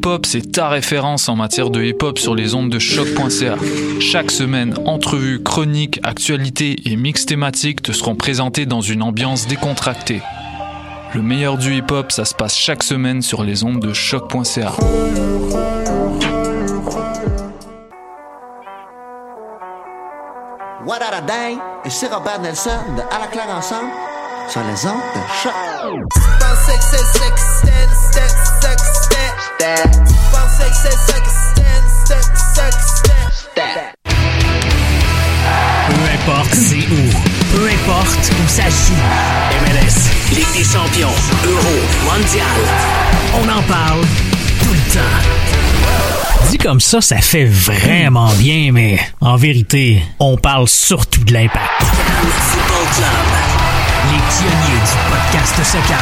Pool Hip Hop, c'est ta référence en matière de hip hop sur les ondes de choc.ca. Chaque semaine, entrevues, chroniques, actualités et mix thématiques te seront présentés dans une ambiance décontractée. Le meilleur du hip hop, ça se passe chaque semaine sur les ondes de choc.ca. What a day? Et c'est Robert Nelson de À la claire ensemble sur les ondes de choc. Peu importe c'est où, peu importe où ça joue. MLS, Ligue des champions, Euro, Mondial. On en parle tout le temps. Dit comme ça, ça fait vraiment bien, mais en vérité, on parle surtout de l'impact. Football Club. Les pionniers du podcast soccer.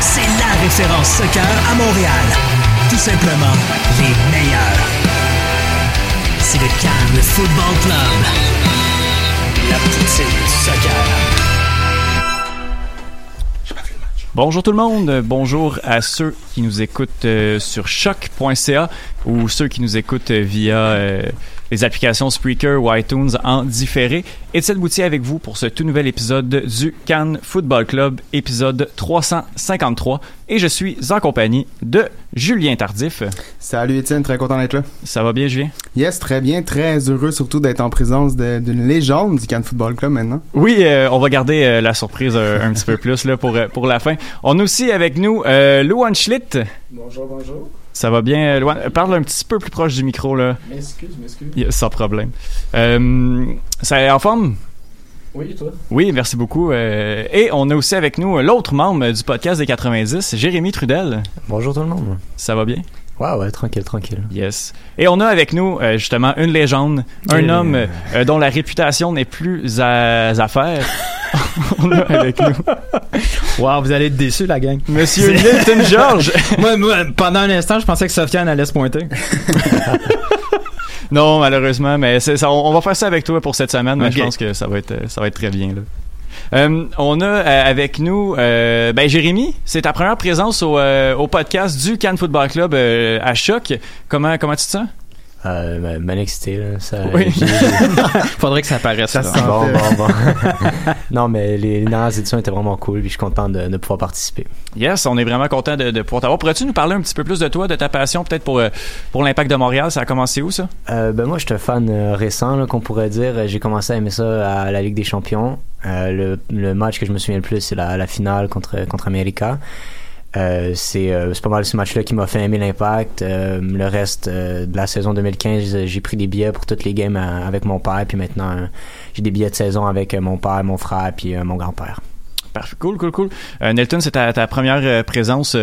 C'est la référence soccer à Montréal. Tout simplement les meilleurs. C'est le Cannes Football Club. La poutine du soccer. Bonjour tout le monde, bonjour à ceux qui nous écoutent euh, sur choc.ca ou ceux qui nous écoutent euh, via euh, les applications Spreaker ou iTunes en différé. Étienne Boutier avec vous pour ce tout nouvel épisode du Cannes Football Club, épisode 353. Et je suis en compagnie de Julien Tardif. Salut Étienne, très content d'être là. Ça va bien Julien? Yes, très bien, très heureux surtout d'être en présence d'une légende du Cannes Football Club maintenant. Oui, euh, on va garder euh, la surprise euh, un petit peu plus là, pour, pour la fin. On a aussi avec nous euh, Louane Schlitt. Bonjour, bonjour. Ça va bien, euh, Louane? Euh, Parle un petit peu plus proche du micro, là. M'excuse, m'excuse. Yeah, sans problème. Euh, ça est en forme? Oui, toi? Oui, merci beaucoup. Euh, et on a aussi avec nous l'autre membre du podcast des 90, Jérémy Trudel. Bonjour tout le monde. Ça va bien? Ouais, ouais, tranquille, tranquille. Yes. Et on a avec nous euh, justement une légende, un Yeah. homme euh, dont la réputation n'est plus à, à faire. on a avec nous Wow, vous allez être déçus, la gang. Monsieur Milton George. moi, moi, pendant un instant, je pensais que Sofiane allait se pointer. non, malheureusement, mais ça, on, on va faire ça avec toi pour cette semaine, mais je pense que ça va être, euh, ça va être très bien là. Euh, on a euh, avec nous euh, ben Jérémy, c'est ta première présence au, au podcast du Cannes Football Club à Choc. Comment comment tu te sens? Euh, excité, là. Ça, Oui. Faudrait que ça paraisse. Ça là. bon, bon, bon. non, mais les, les dernières éditions étaient vraiment cool, puis je suis content de, de pouvoir participer. Yes, on est vraiment content de, de pouvoir t'avoir. Pourrais-tu nous parler un petit peu plus de toi, de ta passion peut-être pour euh, pour l'impact de Montréal? Ça a commencé où ça? Euh, ben moi, je suis un fan euh, récent, qu'on pourrait dire. J'ai commencé à aimer ça à la Ligue des Champions. Euh, le, le match que je me souviens le plus, c'est la, la finale contre contre America. Euh, c'est euh, pas mal ce match-là qui m'a fait aimer l'impact. Euh, le reste euh, de la saison 2015, j'ai pris des billets pour toutes les games avec mon père, puis maintenant j'ai des billets de saison avec euh, mon père, mon frère, puis mon grand-père. Parfait, cool, cool, cool. Nelton, c'est ta, ta première présence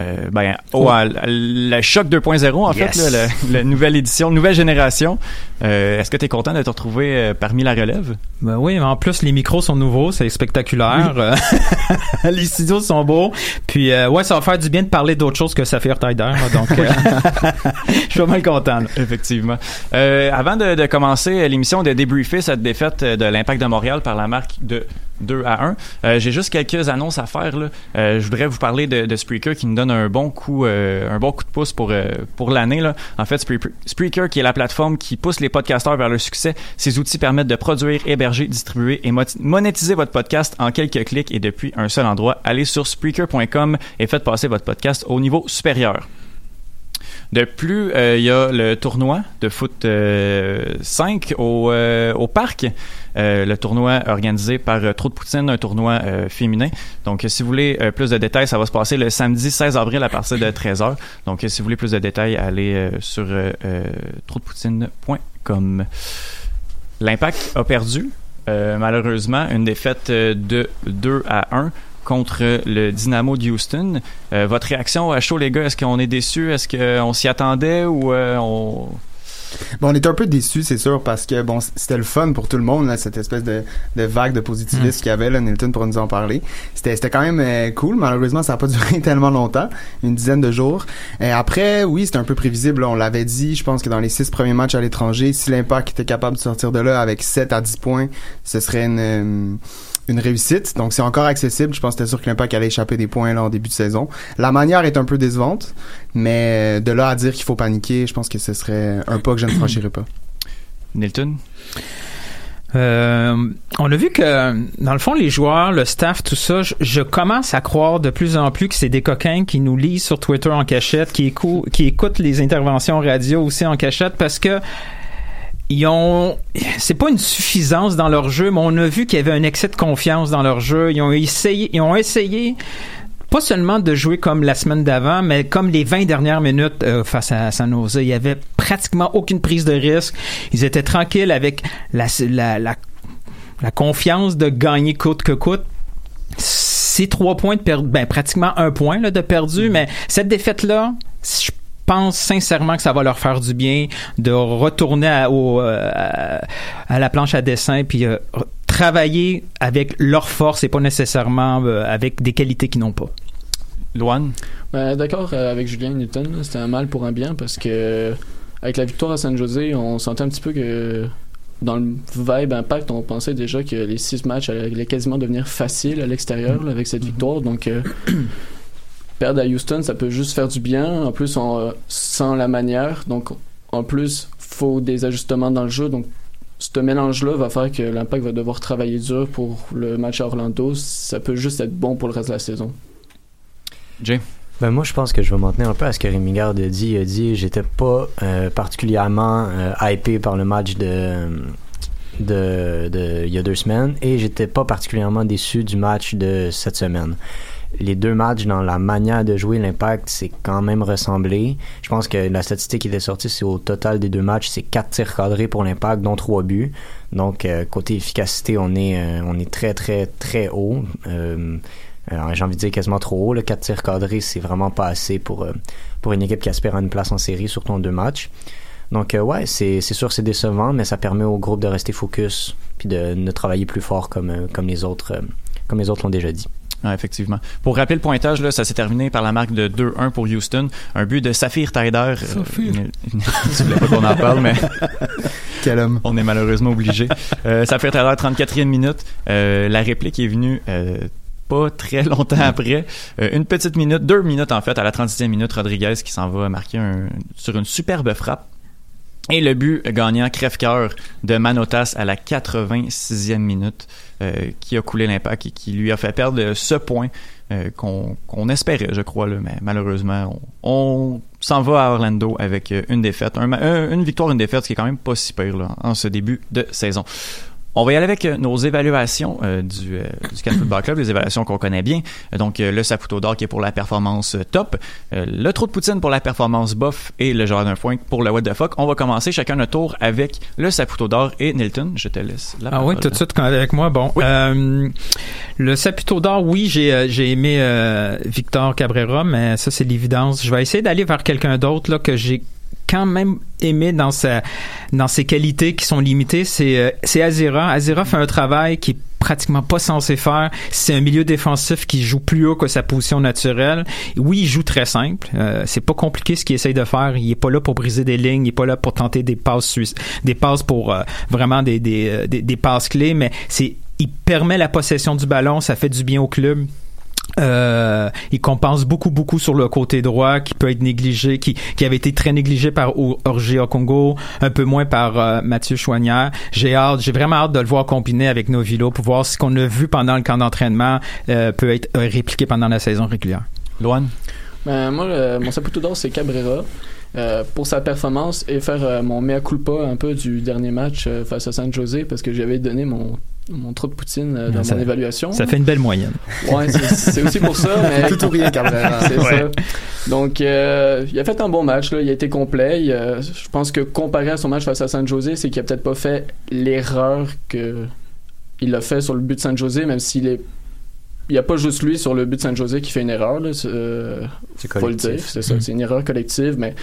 euh, ben, à, à la Choc 2.0, en Yes. fait, là, le- la nouvelle édition, nouvelle génération. Euh, Est-ce que tu es content de te retrouver euh, parmi la relève? Ben oui, mais en plus les micros sont nouveaux, c'est spectaculaire. Les studios sont beaux. Puis euh, ouais, ça va faire du bien de parler d'autre chose que Saphir Tider. Donc je suis vraiment content. là. Effectivement. Avant de, de commencer l'émission, de débriefer cette défaite de l'Impact de Montréal par la marque de 2 à 1, euh, j'ai juste quelques annonces à faire. Euh, je voudrais vous parler de, de Spreaker qui nous donne un bon coup, euh, un bon coup de pouce pour, pour l'année. En fait, Spreaker, qui est la plateforme qui pousse les podcasteurs vers le succès, ces outils permettent de produire, héberger, distribuer et monétiser votre podcast en quelques clics et depuis un seul endroit. Allez sur Spreaker.com et faites passer votre podcast au niveau supérieur. De plus, euh, il y a le tournoi de foot euh, 5 au, euh, au parc. Euh, le tournoi organisé par euh, Trop de Poutine, un tournoi euh, féminin. Donc, euh, si vous voulez euh, plus de détails, ça va se passer le samedi 16 avril à partir de 13h. Donc, euh, si vous voulez plus de détails, allez euh, sur euh, euh, trotdepoutine.com. L'Impact a perdu, euh, malheureusement, une défaite euh, de 2 à 1 contre le Dynamo de Houston. Euh, votre réaction à chaud, les gars, est-ce qu'on est déçus? Est-ce qu'on s'y attendait ou euh, on... Bon, on était un peu déçus, c'est sûr, parce que bon, c'était le fun pour tout le monde, là, cette espèce de, de vague de positivisme qu'il y avait, là, Nilton pour nous en parler. C'était, c'était quand même euh, cool, malheureusement, ça n'a pas duré tellement longtemps, une dizaine de jours. Et après, oui, c'était un peu prévisible, là, on l'avait dit, je pense que dans les six premiers matchs à l'étranger, si l'Impact était capable de sortir de là avec 7 à 10 points, ce serait une, euh, une réussite. Donc, c'est encore accessible. Je pense que c'était sûr que l'Impact allait échapper des points là, en début de saison. La manière est un peu décevante, mais de là à dire qu'il faut paniquer, je pense que ce serait un pas que je ne franchirais pas. Nilton? Euh, on a vu que, dans le fond, les joueurs, le staff, tout ça, je, je commence à croire de plus en plus que c'est des coquins qui nous lisent sur Twitter en cachette, qui, écou- qui écoutent les interventions radio aussi en cachette, parce que ils ont c'est pas une suffisance dans leur jeu mais on a vu qu'il y avait un excès de confiance dans leur jeu ils ont essayé ils ont essayé pas seulement de jouer comme la semaine d'avant, mais comme les 20 dernières minutes euh, face à San Jose. Il y avait pratiquement aucune prise de risque. Ils étaient tranquilles avec la, la, la, la confiance de gagner coûte que coûte. C'est trois points de perdu, ben pratiquement un point là, de perdu, mais cette défaite-là, je pense sincèrement que ça va leur faire du bien de retourner à, au, euh, à, à la planche à dessin puis euh, travailler avec leur force et pas nécessairement euh, avec des qualités qu'ils n'ont pas. Loane? Ben, D'accord euh, avec Julien Newton, c'était un mal pour un bien parce que avec la victoire à San Jose, on sentait un petit peu que dans le vibe impact, on pensait déjà que les six matchs allaient quasiment devenir faciles à l'extérieur avec cette victoire. Donc euh, perdre à Houston, ça peut juste faire du bien. En plus, on, euh, sans la manière, donc en plus, faut des ajustements dans le jeu. Donc ce mélange-là va faire que l'impact va devoir travailler dur pour le match à Orlando. Ça peut juste être bon pour le reste de la saison. Jay? Ben moi, je pense que je vais m'en tenir un peu à ce que Rémi Garde a dit. Il a dit j'étais pas euh, particulièrement euh, hypé par le match de, de, de il y a deux semaines et j'étais pas particulièrement déçu du match de cette semaine. Les deux matchs, dans la manière de jouer, l'impact, c'est quand même ressemblé. Je pense que la statistique qui était sortie, c'est au total des deux matchs, c'est quatre tirs cadrés pour l'impact, dont trois buts. Donc, euh, côté efficacité, on est, euh, on est très, très, très haut. Euh, alors, j'ai envie de dire quasiment trop haut. Le 4 tirs cadrés, c'est vraiment pas assez pour, euh, pour une équipe qui aspire à une place en série, surtout en deux matchs. Donc, euh, ouais, c'est sûr, c'est décevant, mais ça permet au groupe de rester focus puis de, de travailler plus fort comme, euh, comme les autres euh, comme les autres l'ont déjà dit. Ah, effectivement. Pour rappeler le pointage, là, ça s'est terminé par la marque de 2-1 pour Houston. Un but de Saphir Taider. Saphir. Euh, tu voulais pas qu'on en parle, mais. Quel homme. On est malheureusement obligé. Euh, Saphir Taider, 34e minute. Euh, la réplique est venue. Euh, pas très longtemps après. Euh, une petite minute, deux minutes en fait, à la 36e minute, Rodriguez qui s'en va marquer un, sur une superbe frappe. Et le but gagnant crève-cœur de Manotas à la 86e minute euh, qui a coulé l'impact et qui lui a fait perdre ce point euh, qu'on espérait, je crois, là, mais malheureusement, on, s'en va à Orlando avec euh, une défaite, un- une victoire, une défaite, ce qui est quand même pas si pire là, en ce début de saison. On va y aller avec euh, nos évaluations euh, du, euh, du Cannes Football Club, les évaluations qu'on connaît bien. Donc, euh, le Saputo d'or qui est pour la performance top, le trou de poutine pour la performance bof et le genre d'un point pour le what the fuck. On va commencer chacun notre tour avec le Saputo d'or et Nilton. Je te laisse la Ah oui, tout de suite quand- avec moi. Bon, le Saputo d'or, oui, j'ai j'ai aimé Victor Cabrera, mais ça c'est l'évidence. Je vais essayer d'aller vers quelqu'un d'autre là que j'ai quand même aimé dans sa dans ses qualités qui sont limitées. C'est euh, c'est Azira. Azira fait un travail qui est pratiquement pas censé faire. C'est un milieu défensif qui joue plus haut que sa position naturelle. Oui, il joue très simple. Euh, c'est pas compliqué ce qu'il essaye de faire. Il est pas là pour briser des lignes. Il est pas là pour tenter des passes des passes pour euh, vraiment des des des passes clés. Mais c'est il permet la possession du ballon. Ça fait du bien au club. Euh, il compense beaucoup beaucoup sur le côté droit qui peut être négligé qui, qui avait été très négligé par O- Orgia Congo un peu moins par euh, Mathieu Chouanière. J'ai hâte j'ai vraiment hâte de le voir combiner avec Novilo pour voir ce qu'on a vu pendant le camp d'entraînement euh, peut être euh, répliqué pendant la saison régulière. Loane Ben, moi, le- mon Saputo d'or, c'est Cabrera. Euh, pour sa performance et faire euh, mon mea culpa un peu du dernier match euh, face à San Jose parce que j'avais donné mon, mon trou de poutine euh, dans ça, mon évaluation. ça fait une belle moyenne Ouais, c'est aussi pour ça. Mais... Tout ou rien, Cabrera. C'est Ouais. ça. Donc, euh, il a fait un bon match. Là. Il a été complet. Il, euh, je pense que comparé à son match face à San Jose, c'est qu'il a peut-être pas fait l'erreur que il a fait sur le but de San Jose, même s'il est il n'y a pas juste lui sur le but de San Jose qui fait une erreur. Là. C'est, euh, C'est faut le collectif. dire, c'est ça. Mm. C'est une erreur collective, mais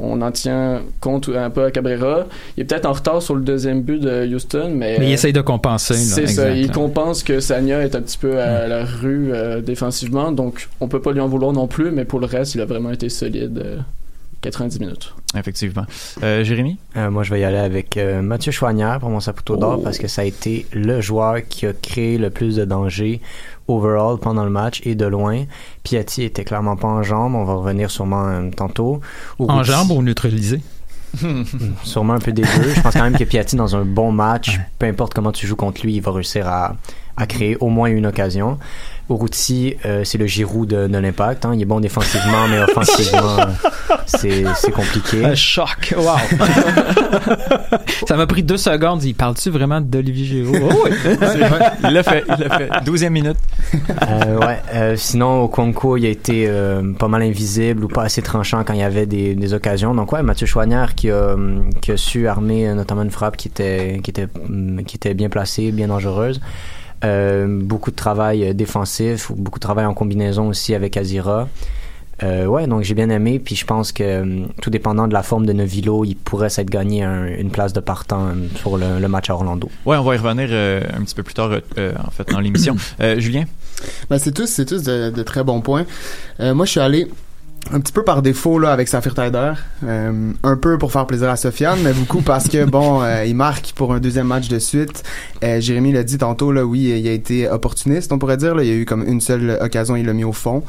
on en tient compte un peu à Cabrera. Il est peut-être en retard sur le deuxième but de Houston, mais, mais il euh, essaye de compenser c'est ça. Il compense que Sanya est un petit peu à la rue euh, défensivement, donc on peut pas lui en vouloir non plus, mais pour le reste, il a vraiment été solide. Euh, 90 minutes. Effectivement. Euh, Jérémy? Euh, moi, je vais y aller avec euh, Mathieu Chouanière pour mon Saputo d'or parce que ça a été le joueur qui a créé le plus de danger overall pendant le match et de loin. Piatti était clairement pas en jambes. On va revenir sûrement euh, tantôt. en jambes ou neutralisé? Sûrement un peu des deux. Je pense quand même que Piatti, dans un bon match, peu importe comment tu joues contre lui, il va réussir à, à créer au moins une occasion. Urruti, euh, c'est le Giroud de, de l'impact. Hein. Il est bon défensivement, mais offensivement, euh, c'est c'est compliqué. un choc wow ça m'a pris deux secondes il parle-tu vraiment d'Olivier Giroud? Oh, oui. il l'a fait, il l'a fait. 12e minute. Euh, ouais. euh, sinon, Okonko, il a été euh, pas mal invisible ou pas assez tranchant quand il y avait des, des occasions. Donc ouais, Mathieu Chouanière qui a, qui a su armer notamment une frappe qui était, qui était, hum, qui était bien placée, bien dangereuse. Euh, beaucoup de travail euh, défensif, beaucoup de travail en combinaison aussi avec Azira. Euh, ouais, donc j'ai bien aimé, puis je pense que tout dépendant de la forme de Novilo, il pourrait s'être gagné un- une place de partant pour le, le match à Orlando. Ouais, on va y revenir euh, un petit peu plus tard, euh, en fait, dans l'émission. Euh, Julien? Ben, c'est tous, c'est tous de, de très bons points. Euh, moi, je suis allé un petit peu par défaut là avec Safir Taider, euh, un peu pour faire plaisir à Sofiane, mais beaucoup parce que bon, euh, il marque pour un deuxième match de suite. Euh, Jérémy l'a dit tantôt là, oui, il a été opportuniste, on pourrait dire. Là, il y a eu comme une seule occasion, il l'a mis au fond.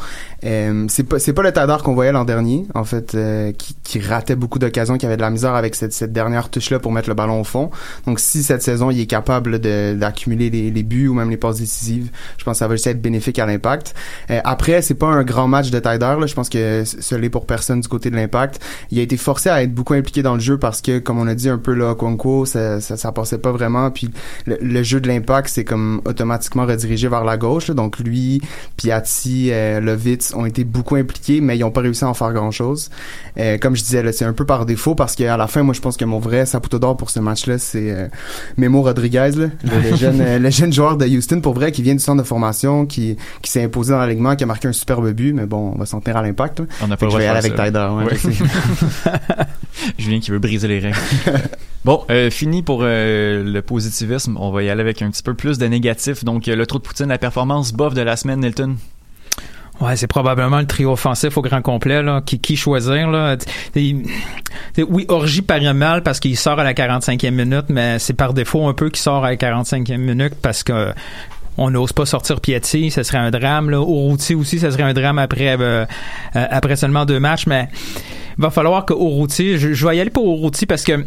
Euh, c'est pas c'est pas le Taider qu'on voyait l'an dernier, en fait, euh, qui, qui ratait beaucoup d'occasions, qui avait de la misère avec cette, cette dernière touche là pour mettre le ballon au fond. Donc si cette saison il est capable de d'accumuler les, les buts ou même les passes décisives, je pense que ça va juste être bénéfique à l'impact. Euh, après, c'est pas un grand match de Taider. Là. Je pense que ce l'est pour personne du côté de l'impact. Il a été forcé à être beaucoup impliqué dans le jeu parce que, comme on a dit un peu là, Conco, ça, ça, ça passait pas vraiment. Puis le, le jeu de l'impact, c'est comme automatiquement redirigé vers la gauche. là. Donc lui, Piatti, euh, Lovitz ont été beaucoup impliqués, mais ils ont pas réussi à en faire grand chose. Euh, comme je disais, c'est un peu par défaut parce qu'à la fin, moi, je pense que mon vrai saputo d'or pour ce match-là, c'est euh, Memo Rodriguez, là, le, le jeune, le jeune joueur de Houston, pour vrai, qui vient du centre de formation, qui, qui s'est imposé dans l'alignement, qui a marqué un superbe but, mais bon, on va s'en tenir à l'impact. On n'a pas le droit de y faire aller avec ça. Taider. Ouais, Ouais. Julien qui veut briser les règles. bon, euh, fini pour euh, le positivisme. On va y aller avec un petit peu plus de négatif. Donc, euh, le trou de Poutine, la performance bof de la semaine, Nilton. Ouais, c'est probablement le trio offensif au grand complet là. Qui, qui choisir là? Oui, Orgie paraît mal parce qu'il sort à la 45e minute, mais c'est par défaut un peu qu'il sort à la 45e minute parce que on n'ose pas sortir Piatti, ce serait un drame. Là. Urruti aussi, ce serait un drame après euh, euh, seulement deux matchs, mais il va falloir que Urruti, je, je vais y aller pour Urruti parce que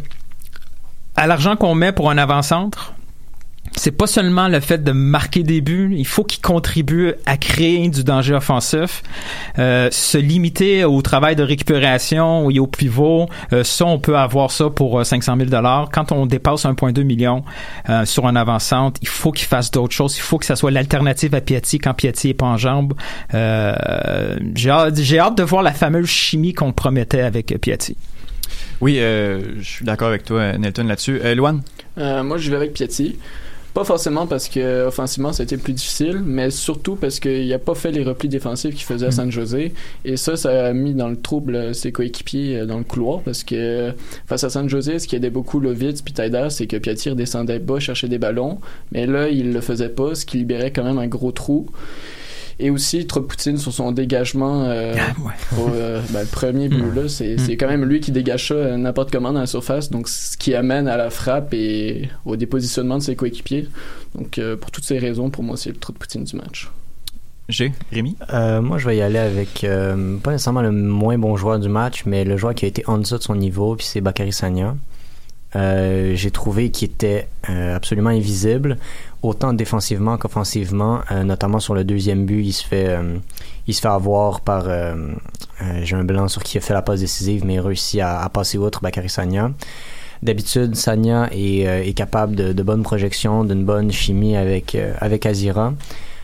à l'argent qu'on met pour un avant-centre, c'est pas seulement le fait de marquer des buts, il faut qu'il contribue à créer du danger offensif. Euh, se limiter au travail de récupération et au pivot, euh, ça, on peut avoir ça pour euh, 500 000 dollars. Quand on dépasse 1,2 million euh, sur un avant-centre, il faut qu'il fasse d'autres choses. Il faut que ça soit l'alternative à Piatti quand Piatti est pas en jambe. Euh, j'ai hâte, j'ai hâte de voir la fameuse chimie qu'on promettait avec Piatti. Oui, euh, je suis d'accord avec toi, Nelton, là-dessus. Euh, Luan? Euh, moi, je vais avec Piatti. Pas forcément parce que offensivement été plus difficile, mais surtout parce qu'il a pas fait les replis défensifs qu'il faisait à San José. Et ça, ça a mis dans le trouble euh, ses coéquipiers euh, dans le couloir parce que euh, face à San José, ce qui aidait beaucoup Lovitz puis c'est que Piatti redescendait bas chercher des ballons, mais là il le faisait pas, ce qui libérait quand même un gros trou. Et aussi, trop de Poutine sur son dégagement. euh, pour, euh, ben, le premier but, là, c'est c'est quand même lui qui dégage ça euh, n'importe comment dans la surface. Donc, ce qui amène à la frappe et au dépositionnement de ses coéquipiers. Donc, euh, pour toutes ces raisons, pour moi, c'est le trop de Poutine du match. G, Rémi? Euh, moi, je vais y aller avec euh, pas nécessairement le moins bon joueur du match, mais le joueur qui a été en dessous de son niveau, puis c'est Bakary Sagna. Euh, J'ai trouvé qu'il était euh, absolument invisible, autant défensivement qu'offensivement, euh, notamment sur le deuxième but, il se fait, euh, il se fait avoir par euh, j'ai un blanc sur qui a fait la passe décisive, mais réussit à, passer outre Bakary Sagna. D'habitude, Sagna est, capable de, bonnes projections, d'une bonne chimie avec, avec Azira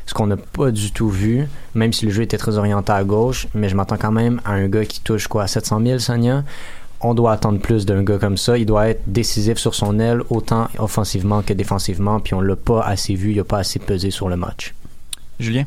ce qu'on n'a pas du tout vu, même si le jeu était très orienté à gauche, mais je m'attends quand même à un gars qui touche quoi, 700 000, Sanya? On doit attendre plus d'un gars comme ça. Il doit être décisif sur son aile, autant offensivement que défensivement, puis on l'a pas assez vu, il a pas assez pesé sur le match. Julien?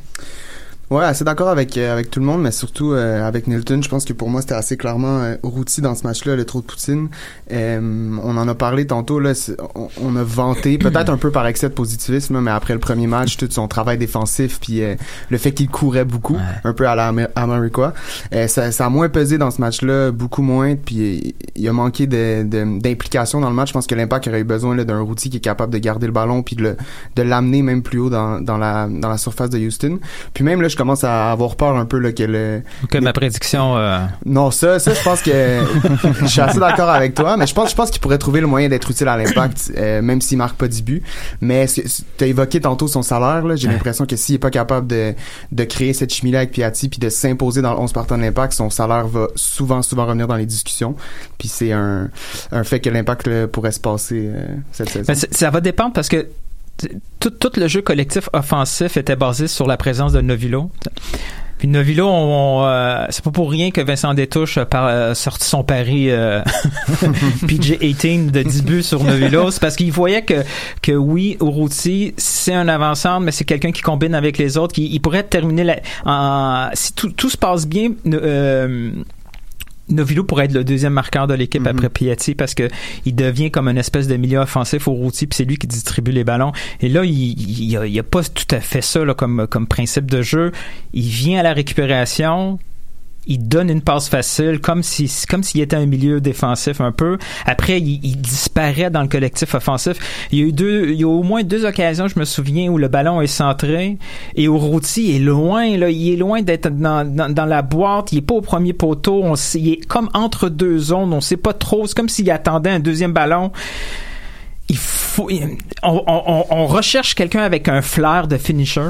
Ouais, assez d'accord avec euh, avec tout le monde, mais surtout euh, avec Nilton. Je pense que pour moi, c'était assez clairement euh, Routy dans ce match-là, le trop de Poutine. Euh, on en a parlé tantôt. Là, on, on a vanté, peut-être un peu par excès de positivisme, mais après le premier match, tout son travail défensif, puis euh, le fait qu'il courait beaucoup, un peu à la America, euh, ça, ça a moins pesé dans ce match-là, beaucoup moins. Puis il a manqué de- de- d'implication dans le match. Je pense que l'Impact aurait eu besoin d'un Routy qui est capable de garder le ballon, puis de le- de l'amener même plus haut dans, dans la dans la surface de Houston. Puis même là, je commence à avoir peur un peu là, que le Que ma prédiction. euh, non, ça, ça, je pense que je suis assez d'accord avec toi, mais je pense, je pense qu'il pourrait trouver le moyen d'être utile à l'impact, euh, même s'il marque pas 10 buts. Mais tu as évoqué tantôt son salaire. J'ai l'impression que s'il est pas capable de, de créer cette chimie-là avec Piatti puis de s'imposer dans le 11 partant de l'impact, son salaire va souvent, souvent revenir dans les discussions. Puis c'est un, un fait que l'impact pourrait se passer euh, cette saison. Ça va dépendre parce que tout, tout le jeu collectif offensif était basé sur la présence de Novilo. Puis Novilo, on, on, euh, c'est pas pour rien que Vincent Détouche a par- euh, sorti son pari euh, PG-18 de 10 buts sur Novilo. C'est parce qu'il voyait que, que oui, Urruti, c'est un avant-centre, mais c'est quelqu'un qui combine avec les autres. Qui, il pourrait terminer la, en, si tout, tout se passe bien, euh, Novilo pourrait être le deuxième marqueur de l'équipe après Piatti parce que il devient comme une espèce de milieu offensif au routier puis c'est lui qui distribue les ballons. Et là il, il a, a pas tout à fait ça là, comme comme principe de jeu. Il vient à la récupération il donne une passe facile comme si comme s'il était un milieu défensif un peu. Après il, il disparaît dans le collectif offensif. Il y a eu deux il y a au moins deux occasions je me souviens où le ballon est centré et Urruti est loin là. Il est loin d'être dans, dans, dans la boîte. Il est pas au premier poteau. On sait- il est comme entre deux zones. On sait pas trop. C'est comme s'il attendait un deuxième ballon. Il faut on, on, on recherche quelqu'un avec un flair de finisher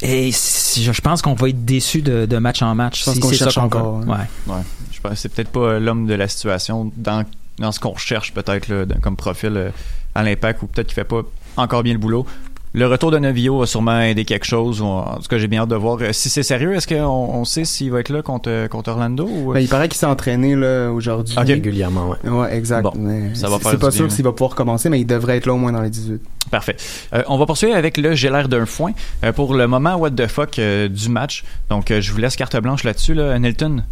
et si- je pense qu'on va être déçu de, de match en match. Je pense si qu'on c'est ça cherche qu'on encore, hein. Ouais. Ouais. Je pense que c'est peut-être pas euh, l'homme de la situation dans, dans ce qu'on recherche peut-être comme profil euh, à l'impact ou peut-être qu'il fait pas encore bien le boulot. Le retour de Novio va sûrement aider quelque chose. En tout cas, j'ai bien hâte de voir. Euh, Si c'est sérieux, est-ce qu'on on sait s'il va être là contre, euh, contre Orlando? Ou... Ben, il paraît qu'il s'est entraîné là aujourd'hui. Régulièrement, ouais. Ouais, exact. Bon, mais ça va c'est- faire C'est pas sûr s'il va pouvoir commencer, mais il devrait être là au moins dans les 18. Parfait. Euh, on va poursuivre avec le j'ai l'air d'un foin euh, pour le moment what the fuck euh, du match. Donc, euh, je vous laisse carte blanche là-dessus, là, Nelton.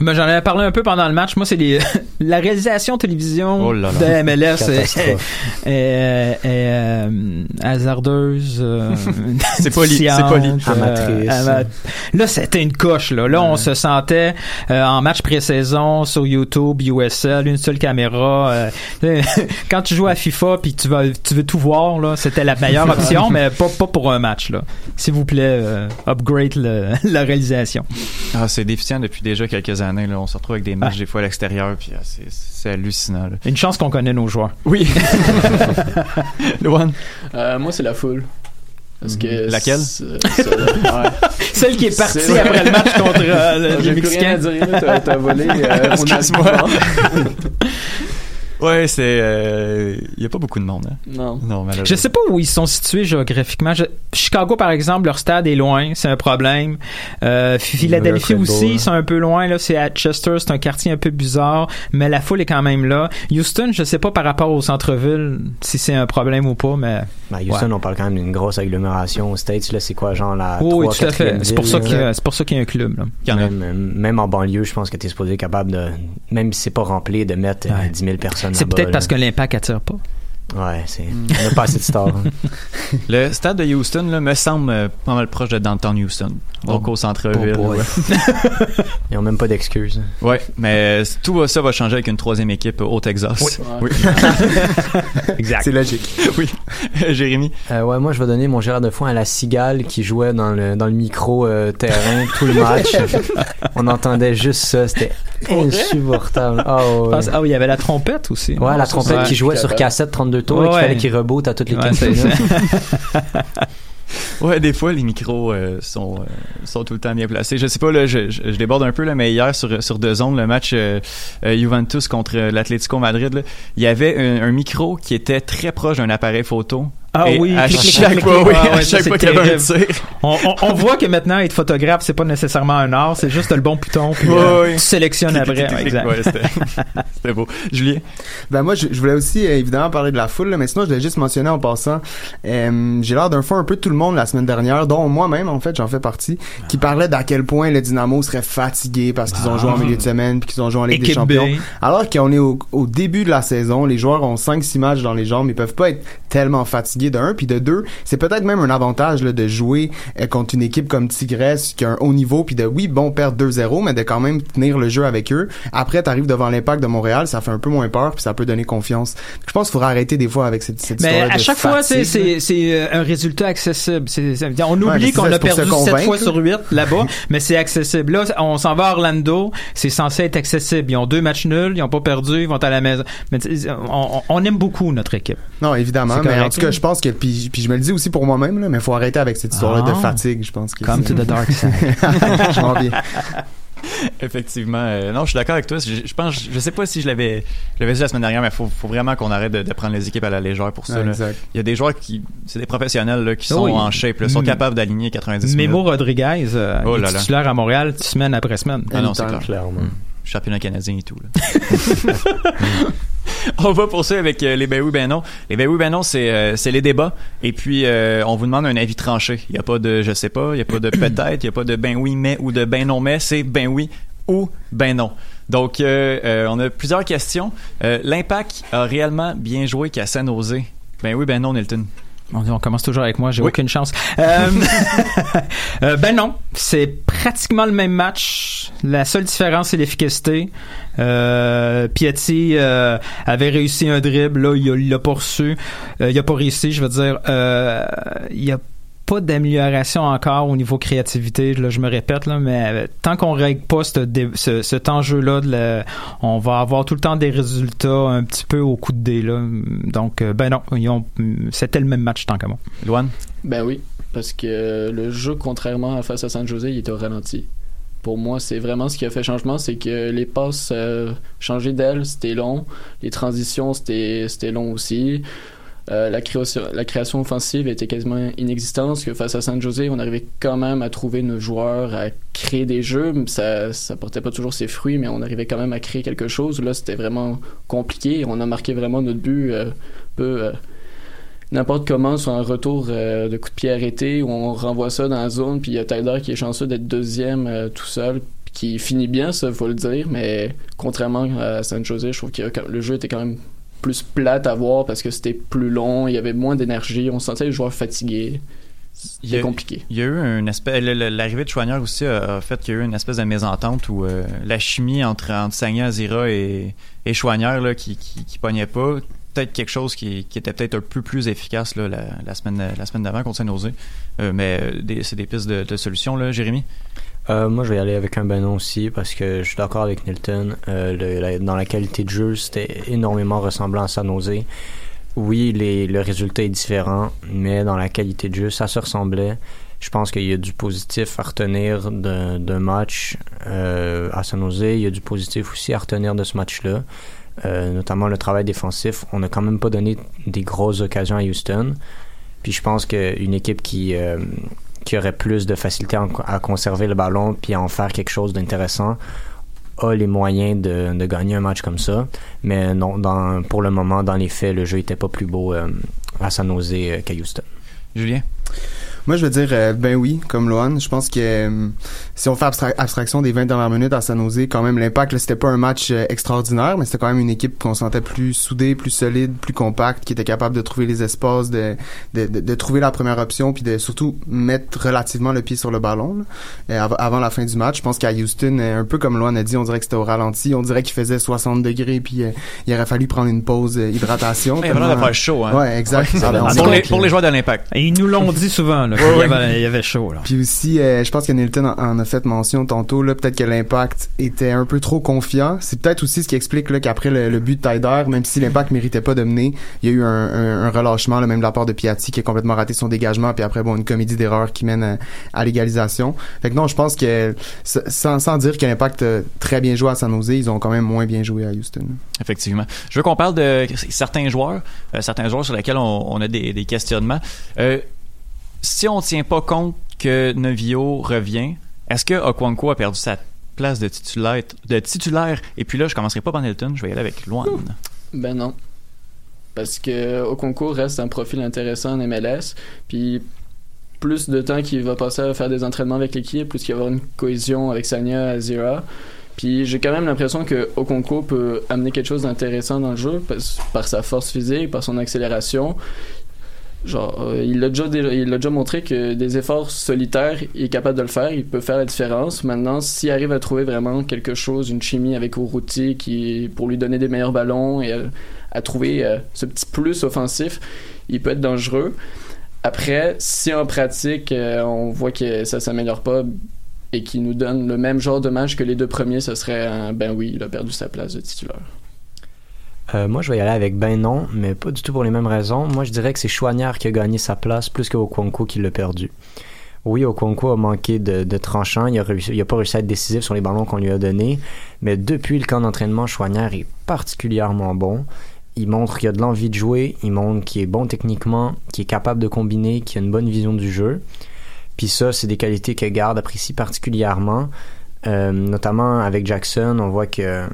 Ben, j'en avais parlé un peu pendant le match. Moi, c'est les, la réalisation télévision Oh là là. de MLS est, est, est, euh, hasardeuse. euh, C'est poli, c'est poli. euh, Amatrice. ama- Là, c'était une coche. Là, là on se sentait euh, en match pré-saison sur YouTube, USL, une seule caméra. euh, quand tu joues à FIFA puis tu vas, tu veux tout voir, là, c'était la meilleure option, mais pas, pas pour un match. Là. S'il vous plaît, euh, upgrade le- la réalisation. Ah, c'est déficient depuis déjà quelques années. Là. On se retrouve avec des matchs des fois à l'extérieur, puis ah, c'est, c'est hallucinant. là. Une chance qu'on connaît nos joueurs. Oui. Luan? Euh, moi, c'est la foule. Parce que. Laquelle? c'est- c'est- ouais. Celle qui est partie C'est- après le match contre euh, le- J'ai les plus rien à Mexicains. dire, là, t'as- t'as volé, euh, mon Excuse-moi. Ouais, c'est. Il y a pas beaucoup de monde. Hein? Non. Non, malheureusement. Je sais pas où ils sont situés géographiquement. Je- Chicago, par exemple, leur stade est loin, c'est un problème. Euh, Philadelphie aussi, ils sont un peu loin. Là, c'est à Chester, c'est un quartier un peu bizarre, mais la foule est quand même là. Houston, je sais pas par rapport au centre-ville si c'est un problème ou pas, mais Ben, Houston, Ouais. on parle quand même d'une grosse agglomération. Aux States, là, c'est quoi, genre la. Oh, oui, 3, tout à fait. 4e C'est pour ça qu'il y a- c'est pour ça qu'il y a un club. Là. Il y en a. Même, même en banlieue, je pense que tu es supposé être capable de, même si c'est pas rempli, de mettre euh, Ouais. 10 000 personnes C'est peut-être parce que l'impact attire pas. Ouais, c'est. On a pas assez de stars. hein. Le stade de Houston là, me semble euh, pas mal proche de Downtown Houston. Donc Oh. au centre-ville. Oh ouais. Ils ont même pas d'excuses. Ouais, mais euh, tout va- ça va changer avec une troisième équipe au Texas. Oui. Exact. C'est logique. oui. Jérémy? Euh, ouais, moi, je vais donner mon Gérard de foin à la cigale qui jouait dans le, dans le micro euh, terrain tout le match. On entendait juste ça. C'était insupportable. Ah, ouais. pense- Ah oui, il y avait la trompette aussi. Ouais, la ça, trompette qui jouait sur cassette 32 tours Ouais, et qu'il fallait qu'il reboot à toutes les Ouais, 15 c'est- minutes. Ouais, des fois les micros euh, sont euh, sont tout le temps bien placés. Je sais pas là, je, je, je déborde un peu là, mais hier sur sur deux zones le match euh, Juventus contre l'Atlético Madrid, là, il y avait un, un micro qui était très proche d'un appareil photo. Ah Et oui, à chaque fois, oui, Ah à chaque fois qu'il y avait un tir. On, on- on voit que maintenant être photographe, c'est pas nécessairement un art, c'est juste le bon bouton puis euh, tu sélectionnes après. exact. ouais, c'était beau. Julien? Ben moi, je, je voulais aussi euh, évidemment parler de la foule, là, mais sinon, je voulais juste mentionner en passant, euh, j'ai l'air d'un fou un peu tout le monde la semaine dernière, dont moi-même, en fait, j'en fais partie, qui parlait d'à quel point le Dynamo serait fatigué parce qu'ils ont joué en milieu de semaine puis qu'ils ont joué en Ligue des Équipe B. Champions. Alors qu'on est au, au début de la saison, les joueurs ont 5-6 matchs dans les jambes, ils peuvent pas être tellement fatigués de un, puis de deux, c'est peut-être même un avantage là, de jouer euh, contre une équipe comme Tigresse qui a un haut niveau, puis de oui, bon, perdre 2-0, mais de quand même tenir le jeu avec eux. Après, t'arrives devant l'impact de Montréal, ça fait un peu moins peur, puis ça peut donner confiance. Je pense qu'il faudra arrêter des fois avec cette, cette Mais histoire à chaque fois, c'est c'est c'est euh, un résultat accessible. C'est- on oublie qu'on a perdu 7 convaincre, fois sur 8 là-bas, mais c'est accessible. Là, on s'en va à Orlando, c'est censé être accessible. Ils ont deux matchs nuls, ils ont pas perdu, ils vont à la maison. Mais on, on aime beaucoup notre équipe. Non, évidemment, mais en tout cas, je pense que puis, puis je me le dis aussi pour moi-même là, mais faut arrêter avec cette histoire Ah. de fatigue, je pense que Come c'est- to the dark side. je m'en viens. Effectivement, euh, non, je suis d'accord avec toi. Je, je pense, je sais pas si je l'avais, je l'avais dit la semaine dernière, mais faut, faut vraiment qu'on arrête de, de prendre les équipes à la légère pour ça. Ouais, là. exact. Il y a des joueurs qui, c'est des professionnels là, qui sont Oui. en shape, là, sont Mm. capables d'aligner 90 Memo minutes. Rodriguez, euh, Oh il là est là. titulaire à Montréal semaine après semaine. Ah non, c'est clair. Clairement. Championnat canadien et tout. Là. on va poursuivre avec euh, les ben oui ben non. Les ben oui ben non, c'est euh, les débats. Et puis euh, on vous demande un avis tranché. Il y a pas de je sais pas, il y a pas de peut-être, il y a pas de ben oui mais ou de ben non mais. C'est ben oui ou ben non. Donc euh, on a plusieurs questions. L'impact a réellement bien joué qu'à San Jose? Ben oui ben non Nilton. On commence toujours avec moi, j'ai Oui. aucune chance. Euh, euh, ben non, c'est pratiquement le même match. La seule différence, c'est l'efficacité. Euh, Piatti euh, avait réussi un dribble, là, il l'a pas reçu. Euh, il a pas réussi, je veux dire. Euh, il a pas d'amélioration encore au niveau créativité, là, je me répète, là, mais euh, tant qu'on règle pas ce, cet enjeu-là, on va avoir tout le temps des résultats un petit peu au coup de dé. Là. Donc, euh, ben non, c'était le même match tant qu'à moi. Luan. Ben oui, parce que le jeu, contrairement à face à San Jose, il était au ralenti. Pour moi, c'est vraiment ce qui a fait changement, c'est que les passes euh, changer d'aile, c'était long. Les transitions, c'était c'était long aussi. Euh, la, création, offensive était quasiment inexistante, parce que face à San Jose, on arrivait quand même à trouver nos joueurs, à créer des jeux. Ça, ça portait pas toujours ses fruits, mais on arrivait quand même à créer quelque chose. Là, c'était vraiment compliqué. On a marqué vraiment notre but euh, peu euh, n'importe comment sur un retour de coup de pied arrêté où on renvoie ça dans la zone puis il y a Tyler qui est chanceux d'être deuxième tout seul qui finit bien ça faut le dire mais contrairement à San Jose je trouve que le jeu était quand même plus plate à voir parce que c'était plus long il y avait moins d'énergie on sentait les joueurs fatigués c'est compliqué. Il y a eu le- le- L'arrivée de Chouanière aussi a, a fait qu'il y a eu une espèce de mésentente où euh, la chimie entre, entre Sagna, Azira et, et Chouanière là, qui, qui, qui pognait pas. Peut-être quelque chose qui, qui était peut-être un peu plus efficace là, la, la semaine, la semaine d'avant contre Saint-Nosé. Euh, mais euh, c'est des pistes de, de solutions, là, Jérémy? Euh, moi, je vais y aller avec un Benon aussi parce que je suis d'accord avec Nilton. Euh, dans la qualité de jeu, c'était énormément ressemblant à San Jose. Oui, le résultat est différent, mais dans la qualité de jeu, ça se ressemblait. Je pense qu'il y a du positif à retenir d'un match euh, à San Jose. Il y a du positif aussi à retenir de ce match-là. Notamment le travail défensif. On n'a quand même pas donné des grosses occasions à Houston. Puis je pense qu'une équipe qui, qui aurait plus de facilité à, conserver le ballon puis à en faire quelque chose d'intéressant a les moyens de, de gagner un match comme ça. Mais non, dans, pour le moment, dans les faits, le jeu était pas plus beau euh, à San Jose euh, qu'à Houston. Julien? Moi, je veux dire, euh, ben oui, comme Lohan. Je pense que euh, si on fait abstra- abstraction des 20 dernières minutes à San Jose, quand même, l'impact, là, c'était pas un match euh, extraordinaire, mais c'était quand même une équipe qu'on sentait plus soudée, plus solide, plus compacte, qui était capable de trouver les espaces, de, de, de, de trouver la première option, puis de surtout mettre relativement le pied sur le ballon là, euh, av- avant la fin du match. Je pense qu'à Houston, euh, un peu comme Lohan a dit, on dirait que c'était au ralenti. On dirait qu'il faisait 60 degrés, puis euh, il aurait fallu prendre une pause euh, hydratation. Il faire chaud, hein? Ouais, exact. Ouais, Alors, pour, les, pour les joueurs de l'impact. Et ils nous l'ont dit souvent, là, Ouais, qu'il y, avait, il y avait chaud. Là. Puis aussi, euh, je pense que Nilton en, en a fait mention tantôt, là, peut-être que l'impact était un peu trop confiant. C'est peut-être aussi ce qui explique là, qu'après le, le but de Tyder, même si l'impact méritait pas de mener, il y a eu un, un- un relâchement, là, même de la part de Piatti qui a complètement raté son dégagement, puis après, bon, une comédie d'erreurs qui mène à, à l'égalisation. Fait que non, je pense que, sans, sans dire que l'impact a très bien joué à San Jose, ils ont quand même moins bien joué à Houston. Effectivement. Je veux qu'on parle de certains joueurs, euh, certains joueurs sur lesquels on, on a des, des questionnements. Euh, si on tient pas compte que Novio revient, est-ce que Okwanko a perdu sa place de titulaire? Et puis là, je commencerai pas par Nelton, je vais y aller avec Luan. Ben non. Parce que concours reste un profil intéressant en MLS. Puis plus de temps qu'il va passer à faire des entraînements avec l'équipe, plus qu'il va avoir une cohésion avec Sanya Azira. Puis j'ai quand même l'impression que Okonko peut amener quelque chose d'intéressant dans le jeu par sa force physique, par son accélération. Genre, euh, il a déjà a déjà montré que des efforts solitaires, il est capable de le faire, il peut faire la différence. Maintenant, s'il arrive à trouver vraiment quelque chose, une chimie avec Urruti qui pour lui donner des meilleurs ballons et euh, à trouver euh, ce petit plus offensif, il peut être dangereux. Après, si en pratique, on voit que ça s'améliore pas et qu'il nous donne le même genre de match que les deux premiers, ce serait un ben oui, il a perdu sa place de titulaire. Euh, moi, je vais y aller avec ben non, mais pas du tout pour les mêmes raisons. Moi, je dirais que c'est Chouanière qui a gagné sa place plus que Okonkwo qui l'a perdu. Oui, Okonkwo a manqué de, de tranchant. Il a pas réussi à être décisif sur les ballons qu'on lui a donnés. Mais depuis le camp d'entraînement, Chouanière est particulièrement bon. Il montre qu'il a de l'envie de jouer. Il montre qu'il est bon techniquement, qu'il est capable de combiner, qu'il a une bonne vision du jeu. Puis ça, c'est des qualités que Garde apprécie particulièrement. Euh, notamment avec Jackson, on voit que,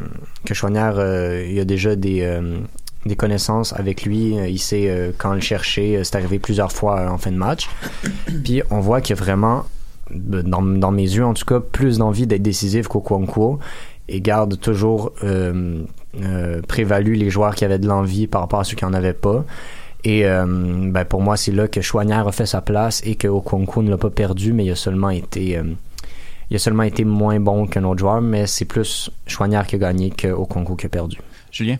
que euh, il a déjà des, euh, des connaissances avec lui. Il sait quand le chercher. C'est arrivé plusieurs fois en fin de match. Puis on voit qu'il y a vraiment, euh, dans, dans mes yeux en tout cas, plus d'envie d'être décisif qu'Okonkwo et garde toujours prévalu les joueurs qui avaient de l'envie par rapport à ceux qui en avaient pas. Et ben pour moi, c'est là que Chouanière a fait sa place et que Okonkwo ne l'a pas perdu, mais il a seulement été, il a seulement été moins bon qu'un autre joueur, mais c'est plus Chouanière qui a gagné que Okonkwo qui a perdu. Julien?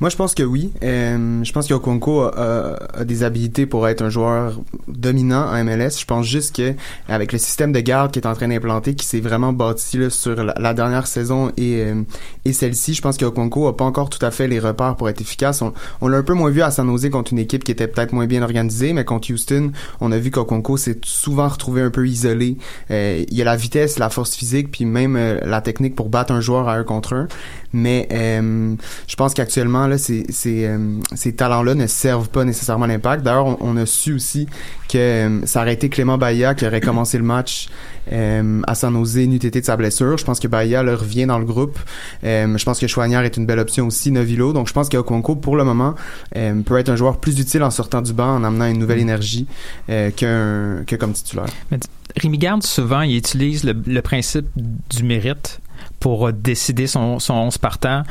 Moi, je pense que oui. Euh, je pense qu'Okonko a, des habilités pour être un joueur dominant en MLS. Je pense juste que avec le système de garde qui est en train d'implanter, qui s'est vraiment bâti là, sur la, la dernière saison et, euh, et celle-ci, je pense qu'Okonko a pas encore tout à fait les repères pour être efficace. On, on l'a un peu moins vu à San Jose contre une équipe qui était peut-être moins bien organisée, mais contre Houston, on a vu qu'Okonko s'est souvent retrouvé un peu isolé. Euh, il y a la vitesse, la force physique, puis même euh, la technique pour battre un joueur à un contre un. Mais euh, je pense qu'actuellement, là, ces, ces, euh, ces talents-là ne servent pas nécessairement l'impact. D'ailleurs, on, on a su aussi que euh, ça aurait été Clément Bahia qui aurait commencé le match euh, à San Jose, été de sa blessure. Je pense que Bahia le revient dans le groupe. Euh, je pense que Chouanière est une belle option aussi, Novilo. Donc, je pense qu'Okonko, pour le moment, euh, peut être un joueur plus utile en sortant du banc, en amenant une nouvelle énergie euh, qu'un que comme titulaire. Mais Rémi Garde, souvent, il utilise le, le principe du mérite pour euh, décider son, son 11 partant.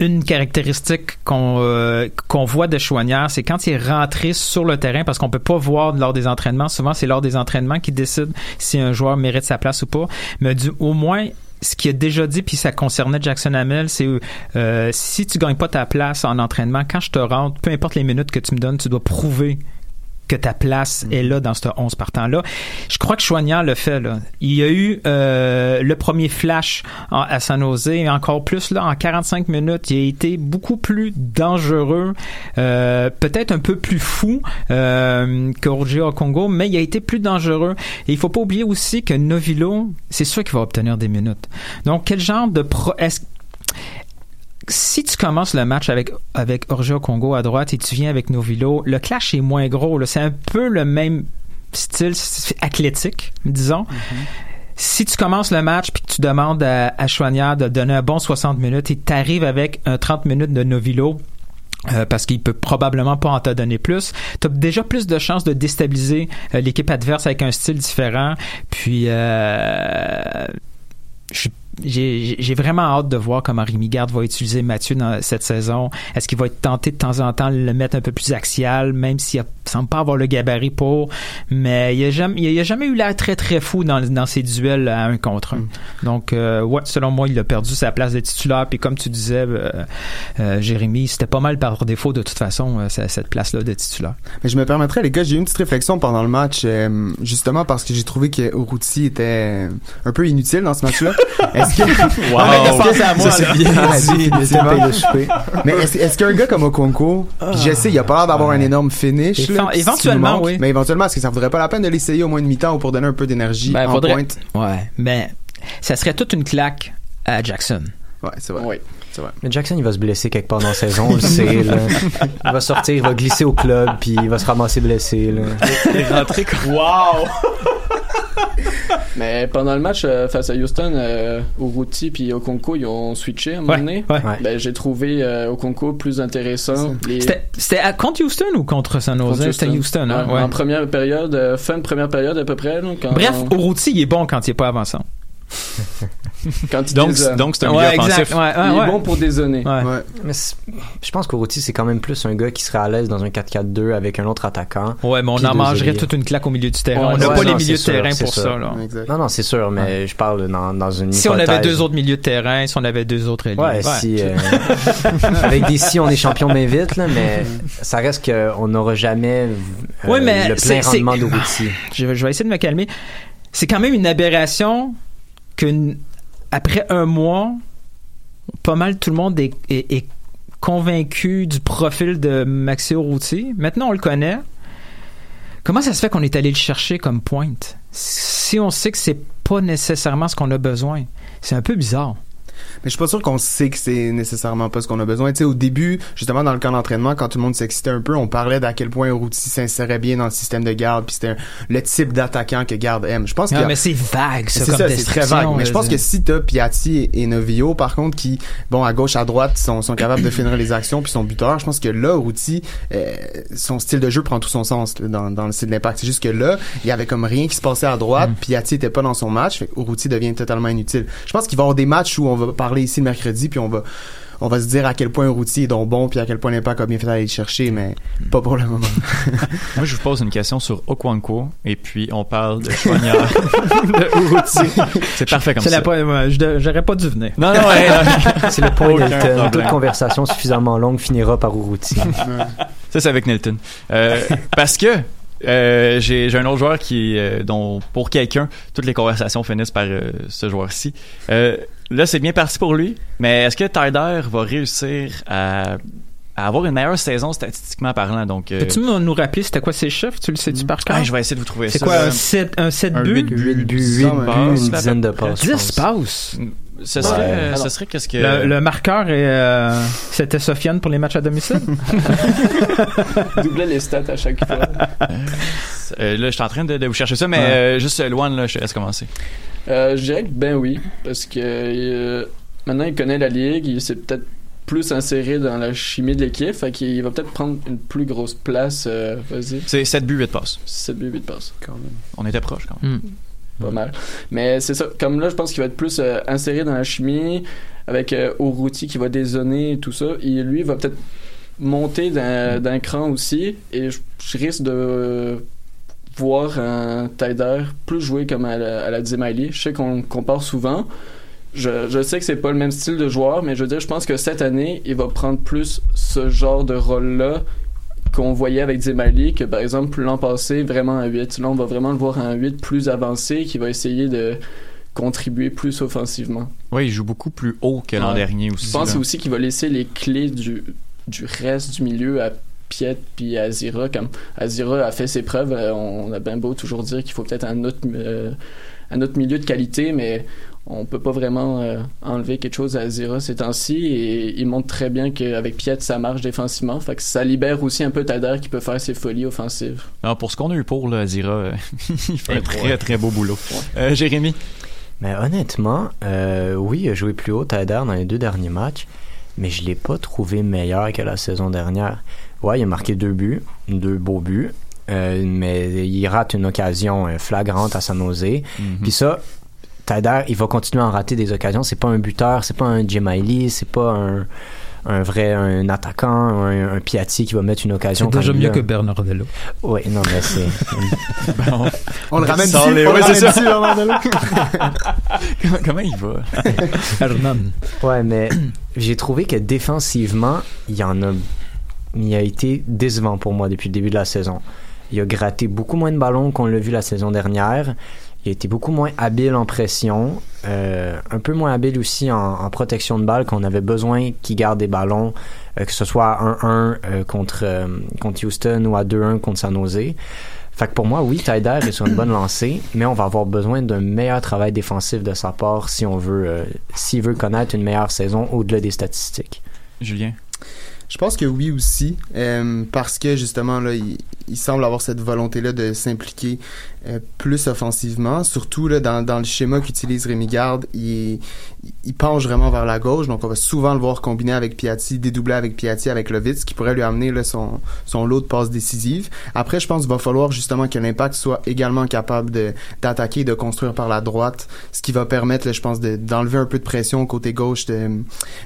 une caractéristique qu'on euh, qu'on voit de Chouanière, c'est quand il est rentré sur le terrain, parce qu'on peut pas voir lors des entraînements. Souvent, c'est lors des entraînements qu'il décide si un joueur mérite sa place ou pas. Mais du, au moins, ce qu'il a déjà dit, puis ça concernait Jackson Hamel, c'est euh, si tu gagnes pas ta place en entraînement, quand je te rentre, peu importe les minutes que tu me donnes, tu dois prouver que ta place est là dans ce 11 partant-là. Je crois que Chouanière le fait. Là. Il y a eu euh, le premier flash à San Jose, et encore plus là, en 45 minutes, il a été beaucoup plus dangereux, euh, peut-être un peu plus fou euh, que Roger au Congo, mais il a été plus dangereux. Et il faut pas oublier aussi que Novilo, c'est sûr qu'il va obtenir des minutes. Donc, quel genre de... Pro est-ce si tu commences le match avec avec Orgeo Congo à droite et tu viens avec Novilo, le clash est moins gros. C'est un peu le même style c'est athlétique, disons. Si tu commences le match puis que tu demandes à, à Chouanière de donner un bon 60 minutes et tu arrives avec un 30 minutes de Novilo, euh, parce qu'il peut probablement pas en te donner plus. Tu as déjà plus de chances de déstabiliser euh, l'équipe adverse avec un style différent. Puis euh, je suis- j'ai vraiment hâte de voir comment Rémi Garde va utiliser Mathieu dans cette saison. Est-ce qu'il va être tenté de temps en temps de le mettre un peu plus axial, même s'il ne semble pas avoir le gabarit pour. Mais il a jamais, il a jamais eu l'air très très fou dans, dans ses duels à un contre un. Donc, euh, ouais, selon moi, il a perdu sa place de titulaire. Puis comme tu disais, euh, euh, Jérémy, c'était pas mal par défaut de toute façon, euh, cette cette place-là de titulaire. Mais je me permettrais, les gars, j'ai eu une petite réflexion pendant le match, euh, justement parce que j'ai trouvé que Urruti était un peu inutile dans ce match-là. Est-ce que... Wow. Non, mais est-ce à moi, c'est bien dit. Mais qu'un gars comme Okonko, puis je sais, il a pas l'air d'avoir un énorme finish, là, éventuellement, oui. Mais éventuellement, est-ce que ça vaudrait pas la peine de l'essayer au moins une mi-temps ou pour donner un peu d'énergie Ben, en faudrait- pointe? Ouais, mais ça serait toute une claque à Jackson. Ouais, c'est vrai. C'est vrai. Mais Jackson, il va se blesser quelque part dans la saison, on le sait. Là. Il va sortir, il va glisser au club, puis il va se ramasser blessé. Là. Il est rentré comme... Wow! Mais pendant le match euh, face à Houston, euh, Urruti puis Okonko, ils ont switché à un moment Ouais, donné. ouais. Ben, j'ai trouvé euh, Okonko plus intéressant. Les- C'était contre Houston ou contre San Jose? C'était Houston, hein? Ouais. En première période, euh, fin de première période à peu près. là, quand, Bref, Urruti, il est bon quand il est pas avançant. quand il Donc, donc c'est un Ouais, milieu exact. offensif. Ouais, ouais, il est bon pour dézonner. Ouais. Ouais. Mais je pense qu'Oruti, c'est quand même plus un gars qui serait à l'aise dans un 4-4-2 avec un autre attaquant. Ouais, mais on en mangerait toute une claque au milieu du terrain. On n'a ouais, pas non, les milieux de sûr, terrain pour sûr. ça, là. Non, non, c'est sûr, mais je parle dans, dans une Si on avait deux autres milieux de terrain, si on avait deux autres ailiers. Ouais, si. euh, avec des si, on est champion bien vite, là, mais ça reste qu'on n'aura jamais euh, Ouais, mais le plein c'est- rendement d'Oruti. je vais essayer de me calmer. C'est quand même une aberration que après un mois, pas mal tout le monde est, convaincu du profil de Maxio Routy. Maintenant, on le connaît. Comment ça se fait qu'on est allé le chercher comme pointe? Si on sait que c'est pas nécessairement ce qu'on a besoin? C'est un peu bizarre. Mais je suis pas sûr qu'on sait que c'est nécessairement pas ce qu'on a besoin. Tu sais, au début, justement, dans le camp d'entraînement, quand tout le monde s'excitait un peu, on parlait d'à quel point Routy s'insérait bien dans le système de garde, puis c'était le type d'attaquant que garde aime. Je pense Non, que mais c'est vague, ça, comme c'est très vague. Mais je pense que si t'as Piatti et, et Novio, par contre, qui, bon, à gauche, à droite, sont, sont capables de finir les actions puis sont buteurs, je pense que là, Routy, euh, son style de jeu prend tout son sens là, dans, dans le style d'impact. C'est juste que là, il y avait comme rien qui se passait à Mm. droite, Piatti était pas dans son match, fait que Routy devient totalement inutile. Je pense qu'il va y avoir des matchs où on va parler ici le mercredi puis on va on va se dire à quel point Routy est donc bon puis à quel point l'impact a bien fait d'aller le chercher, mais pas pour le moment. Moi, je vous pose une question sur Okwanko, et puis on parle de Chouanière, de Uruti. C'est parfait comme C'est ça. de- J'aurais pas dû venir. Non, non, ouais, non. C'est le point problème. Toute conversation suffisamment longue finira par Uruti. Ça, c'est avec Nelton. Euh, parce que euh, j'ai j'ai un autre joueur qui, euh, dont pour quelqu'un, toutes les conversations finissent par euh, ce joueur-ci. Euh, là, c'est bien parti pour lui, mais est-ce que Tyler va réussir à, à avoir une meilleure saison statistiquement parlant? Donc, euh, Peux-tu nous rappeler c'était quoi ces chiffres? Tu le sais-tu par cœur? ah, je vais essayer de vous trouver C'est ça. quoi, là. un 7, un 7 Un buts? 8 buts, 8 buts, 8 Cent, buts, ouais. une dizaine de passes. je 10 pense. passes. Ce serait, Ouais. euh, ce serait qu'est-ce que... Le, le marqueur, est, euh, c'était Sofiane pour les matchs à domicile? Doubler les stats à chaque fois. Euh, là, je suis en train de, de vous chercher ça, mais Ouais. euh, juste Luan, là, je te laisse commencer. Euh, je dirais que ben oui, parce que euh, maintenant il connaît la ligue, il s'est peut-être plus inséré dans la chimie de l'équipe, fait qu'il va peut-être prendre une plus grosse place. euh, Vas-y, C'est 7 buts, 8 passes. 7 buts, 8 passes. On était proche quand même. Pas mal. Mais c'est ça, comme là, je pense qu'il va être plus euh, inséré dans la chimie. avec euh, Urruti qui va dézonner et tout ça. Et lui va peut-être monter d'un d'un cran aussi. Et je, je risque de voir un Tyder plus jouer comme à la, à la. Je sais qu'on compare souvent. Je, je sais que c'est pas le même style de joueur, mais je veux dire, je pense que cette année, il va prendre plus ce genre de rôle-là qu'on voyait avec Zemali, que par exemple l'an passé, vraiment un 8. Là, on va vraiment le voir un 8 plus avancé qui va essayer de contribuer plus offensivement. Oui, il joue beaucoup plus haut que l'an Ouais. dernier aussi. Je pense là. aussi qu'il va laisser les clés du, du reste du milieu à Piet puis Azira. Comme Azira a fait ses preuves, euh, on a bien beau toujours dire qu'il faut peut-être un autre, euh, un autre milieu de qualité, mais on peut pas vraiment euh, enlever quelque chose à Azira ces temps-ci. Et il montre très bien qu'avec Piet, ça marche défensivement. Fait que ça libère aussi un peu Tader qui peut faire ses folies offensives. Non, pour ce qu'on a eu pour, là, Azira, euh, il fait un très très beau boulot. Euh, Jérémy? Mais honnêtement, euh, oui, il a joué plus haut Taider dans les deux derniers matchs, mais je l'ai pas trouvé meilleur que la saison dernière. Ouais, il a marqué deux buts, deux beaux buts, euh, mais il rate une occasion euh, flagrante à San Jose. Mhm. Puis ça, Taider, il va continuer à en rater des occasions. C'est pas un buteur, c'est pas un Jemaili, c'est pas un, un vrai un attaquant, un, un Piatti qui va mettre une occasion. C'est déjà mieux que Bernardello. Oui, non, mais c'est. On le ramène dessus, les- on ouais, c'est ça. dessus, Bernardello. comment, comment il va? Hernan. Ouais, mais j'ai trouvé que défensivement, il y en a. Il a été décevant pour moi depuis le début de la saison. Il a gratté beaucoup moins de ballons qu'on l'a vu la saison dernière. Il a été beaucoup moins habile en pression, euh, un peu moins habile aussi en, protection de balle qu'on avait besoin qu'il garde des ballons, euh, que ce soit à 1-1 euh, contre, euh, contre Houston ou à 2-1 contre San Jose. Fait que pour moi, oui, Tyder est sur une bonne lancée, mais on va avoir besoin d'un meilleur travail défensif de sa part si on veut, euh, s'il veut connaître une meilleure saison au-delà des statistiques. Julien? Je pense que oui aussi, euh, parce que justement là, il, il semble avoir cette volonté-là de s'impliquer euh, plus offensivement, surtout là dans, dans le schéma qu'utilise Rémi Garde, il, il penche vraiment vers la gauche, donc on va souvent le voir combiner avec Piatti, dédoubler avec Piatti, avec Lovitz, qui pourrait lui amener là, son, son lot de passes décisives. Après, je pense qu'il va falloir justement que l'impact soit également capable de d'attaquer, et de construire par la droite, ce qui va permettre, là, je pense, de- d'enlever un peu de pression au côté gauche de,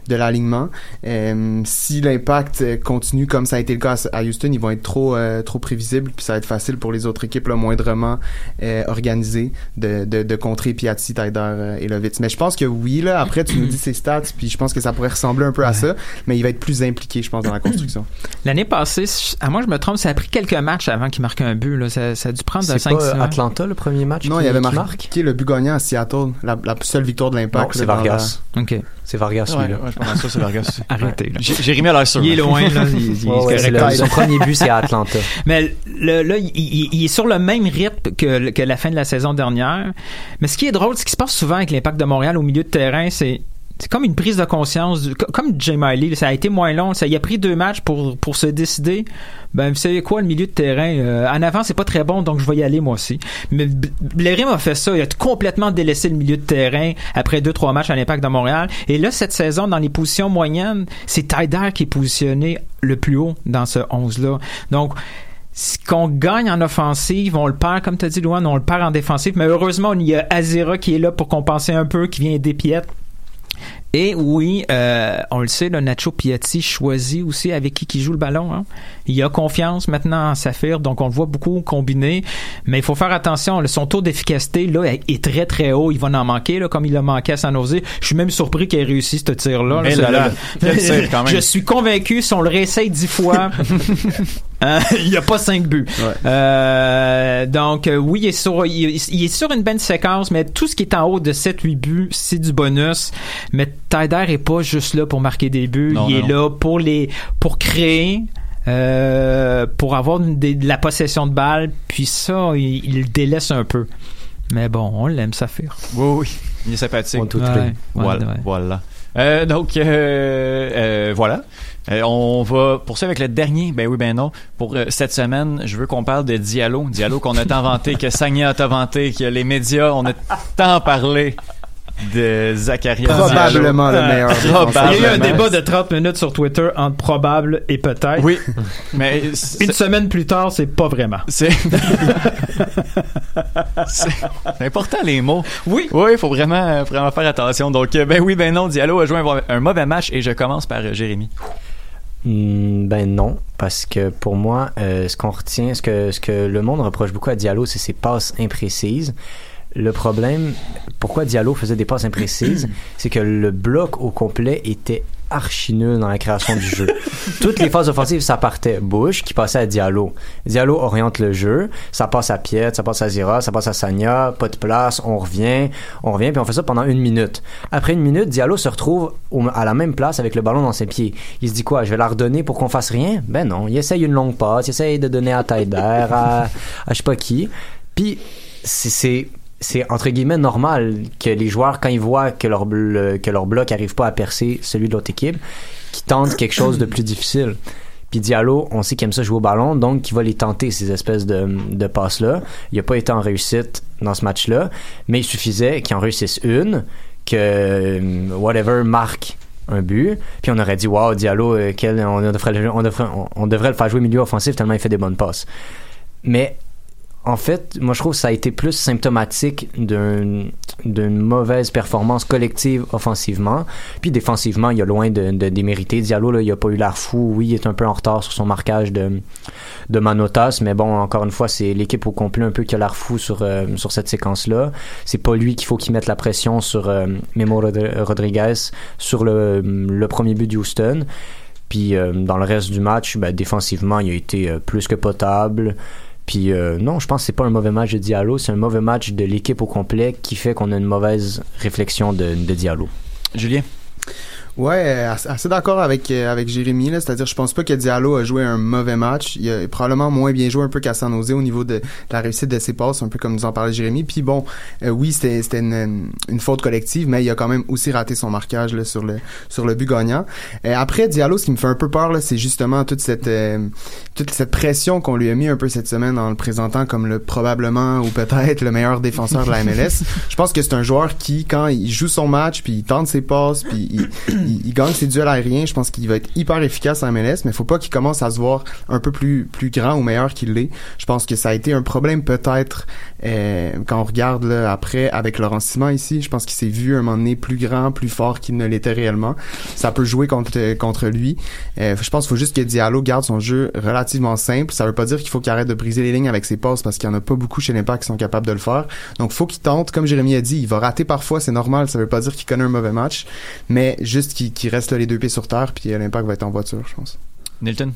de l'alignement. Euh, si l'impact euh, continue comme ça a été le cas à à Houston, ils vont être trop euh, trop prévisibles, puis ça va être facile pour les autres équipes là, moindrement euh, organisées de, de, de contrer Piatti, Tyder euh, et Lovitz. Mais je pense que oui, là, après tu nous dis ses stats, puis je pense que ça pourrait ressembler un peu à ça, mais il va être plus impliqué, je pense, dans la construction. L'année passée, à moi je me trompe, ça a pris quelques matchs avant qu'il marque un but. Là. Ça, ça a dû prendre C'est 5 pas Atlanta le premier match Non, qui- il avait qui marqué le but gagnant à Seattle, la, la seule victoire de l'impact. C'est Vargas. Ok. C'est Vargas, Ouais, celui-là. ouais, je pense que ça, c'est Vargas. Arrêtez. là. J'ai- l'air sûr. Il est loin, là. Il, il- il Ouais, ouais, est c'est correct. le- son premier but, c'est à Atlanta. Mais le- là, il, il- il est sur le même rythme que, que la fin de la saison dernière. Mais ce qui est drôle, ce qui se passe souvent avec l'impact de Montréal au milieu de terrain, c'est c'est comme une prise de conscience, du- co- comme Jay Miley, ça a été moins long, ça, il a pris deux matchs pour, pour se décider. Ben, vous savez quoi, le milieu de terrain, euh, en avant, c'est pas très bon, donc je vais y aller moi aussi. Mais B- Blairim a fait ça, il a complètement délaissé le milieu de terrain après deux, trois matchs à l'impact de Montréal. Et là, cette saison, dans les positions moyennes, c'est Tyder qui est positionné le plus haut dans ce 11-là. Donc, ce qu'on gagne en offensive, on le perd, comme tu as dit, Luan, on le perd en défensive. Mais heureusement, il y a Azera qui est là pour compenser un peu, qui vient Piet. Et oui, euh, on le sait, le Nacho Piatti choisit aussi avec qui qui joue le ballon. hein. Il a confiance maintenant en Saphir, donc on le voit beaucoup combiner. Mais il faut faire attention, là, son taux d'efficacité là est très très haut. Il va en manquer, là, comme il a manqué à San Jose. Je suis même surpris qu'il ait réussi ce là. Là, là, tir, même. Je suis convaincu, si on le réessaye dix fois, il n'y a pas cinq buts. Euh, donc euh, oui, il est, sur, il, est- il est sur une bonne séquence, mais tout ce qui est en haut de 7-8 buts, c'est du bonus. Mais Tyder est pas juste là pour marquer des buts, Non, il non, est là pour les pour créer. euh, pour avoir des- de la possession de balle, puis ça, il, il le délaisse un peu. Mais bon, on l'aime, Saphir. Oui, oui. Il est sympathique. On Ouais, ouais, Voilà. ouais. voilà. Euh, donc, euh, euh, voilà. Euh, on va poursuivre avec le dernier. Ben oui, ben non. Pour euh, cette semaine, je veux qu'on parle de Diallo. Diallo qu'on a tant vanté, que Sagna a tant vanté, que les médias, on a tant parlé de Zacharias Probablement le meilleur Probablement. défenseur. Il y a eu un débat de 30 minutes sur Twitter entre probable et peut-être. Oui, mais Une semaine plus tard, c'est pas vraiment. c'est important les mots. Oui. Oui, il faut vraiment, vraiment faire attention. Donc, euh, ben oui, ben non, Diallo a joué un, un mauvais match et je commence par euh, Jérémy. Hmm, ben non, parce que pour moi, euh, ce qu'on retient, ce que, ce que le monde reproche beaucoup à Diallo, c'est ses passes imprécises. Le problème, pourquoi Diallo faisait des passes imprécises, c'est que le bloc au complet était archi nul dans la création du jeu. Toutes les phases offensives, ça partait Bush qui passait à Diallo. Diallo oriente le jeu, ça passe à Piet, ça passe à Zira, ça passe à Sanya, pas de place, on revient, on revient, puis on fait ça pendant une minute. Après une minute, Diallo se retrouve au- à la même place avec le ballon dans ses pieds. Il se dit quoi, je vais la redonner pour qu'on fasse rien? Ben non, il essaye une longue passe, il essaye de donner à Taider, à, à je sais pas qui. Puis c'est- c'est entre guillemets normal que les joueurs quand ils voient que leur bloc arrive pas à percer celui de l'autre équipe, qui tentent quelque chose de plus difficile. Puis Diallo, on sait qu'il aime ça jouer au ballon, donc il va les tenter ces espèces de, de passes là. Il a pas été en réussite dans ce match-là, mais il suffisait qu'il en réussisse une, que euh, whatever marque un but, puis on aurait dit wow Diallo, euh, on devrait on devrait devrait le faire jouer milieu offensif tellement il fait des bonnes passes. Mais en fait, moi je trouve que ça a été plus symptomatique d'un- d'une mauvaise performance collective offensivement. Puis défensivement, il y a loin de, démériter. Diallo, là, il a pas eu l'air fou. Oui, il est un peu en retard sur son marquage de, Manotas, mais bon, encore une fois, c'est l'équipe au complet un peu qui a l'air fou sur, euh, sur cette séquence-là. C'est pas lui qu'il faut qu'il mette la pression sur euh, Memo Rodri- Rodriguez sur le, premier but de Houston. Puis euh, dans le reste du match, ben, défensivement, il a été plus que potable. Puis euh, non, je pense que c'est pas un mauvais match de Diallo, c'est un mauvais match de l'équipe au complet qui fait qu'on a une mauvaise réflexion de, de Diallo. Julien? Ouais, assez d'accord avec euh, avec Jérémy là, c'est-à-dire je pense pas que Diallo a joué un mauvais match, il a probablement moins bien joué un peu qu'à San Jose au niveau de, de la réussite de ses passes, un peu comme nous en parlait Jérémy. Puis bon, euh, oui, c'était c'était une, une faute collective, mais il a quand même aussi raté son marquage là, sur le sur le but gagnant. Euh, après Diallo, ce qui me fait un peu peur là, c'est justement toute cette euh, toute cette pression qu'on lui a mis un peu cette semaine en le présentant comme le probablement ou peut-être le meilleur défenseur de la MLS. je pense que c'est un joueur qui quand il joue son match puis il tente ses passes puis il, il, il gagne ses duels aériens, je pense qu'il va être hyper efficace en MLS, mais faut pas qu'il commence à se voir un peu plus plus grand ou meilleur qu'il l'est. Je pense que ça a été un problème peut-être euh, quand on regarde là, après avec Laurent Simon ici, je pense qu'il s'est vu un moment donné plus grand, plus fort qu'il ne l'était réellement. Ça peut jouer contre contre lui. Euh, je pense qu'il faut juste que Diallo garde son jeu relativement simple. Ça veut pas dire qu'il faut qu'il arrête de briser les lignes avec ses passes parce qu'il y en a pas beaucoup chez l'Impact qui sont capables de le faire. Donc faut qu'il tente, comme Jérémy a dit, il va rater parfois, c'est normal. Ça veut pas dire qu'il connaît un mauvais match, mais juste qu'il qu'il reste là, les deux pieds sur terre, puis l'Impact va être en voiture, je pense. Nilton?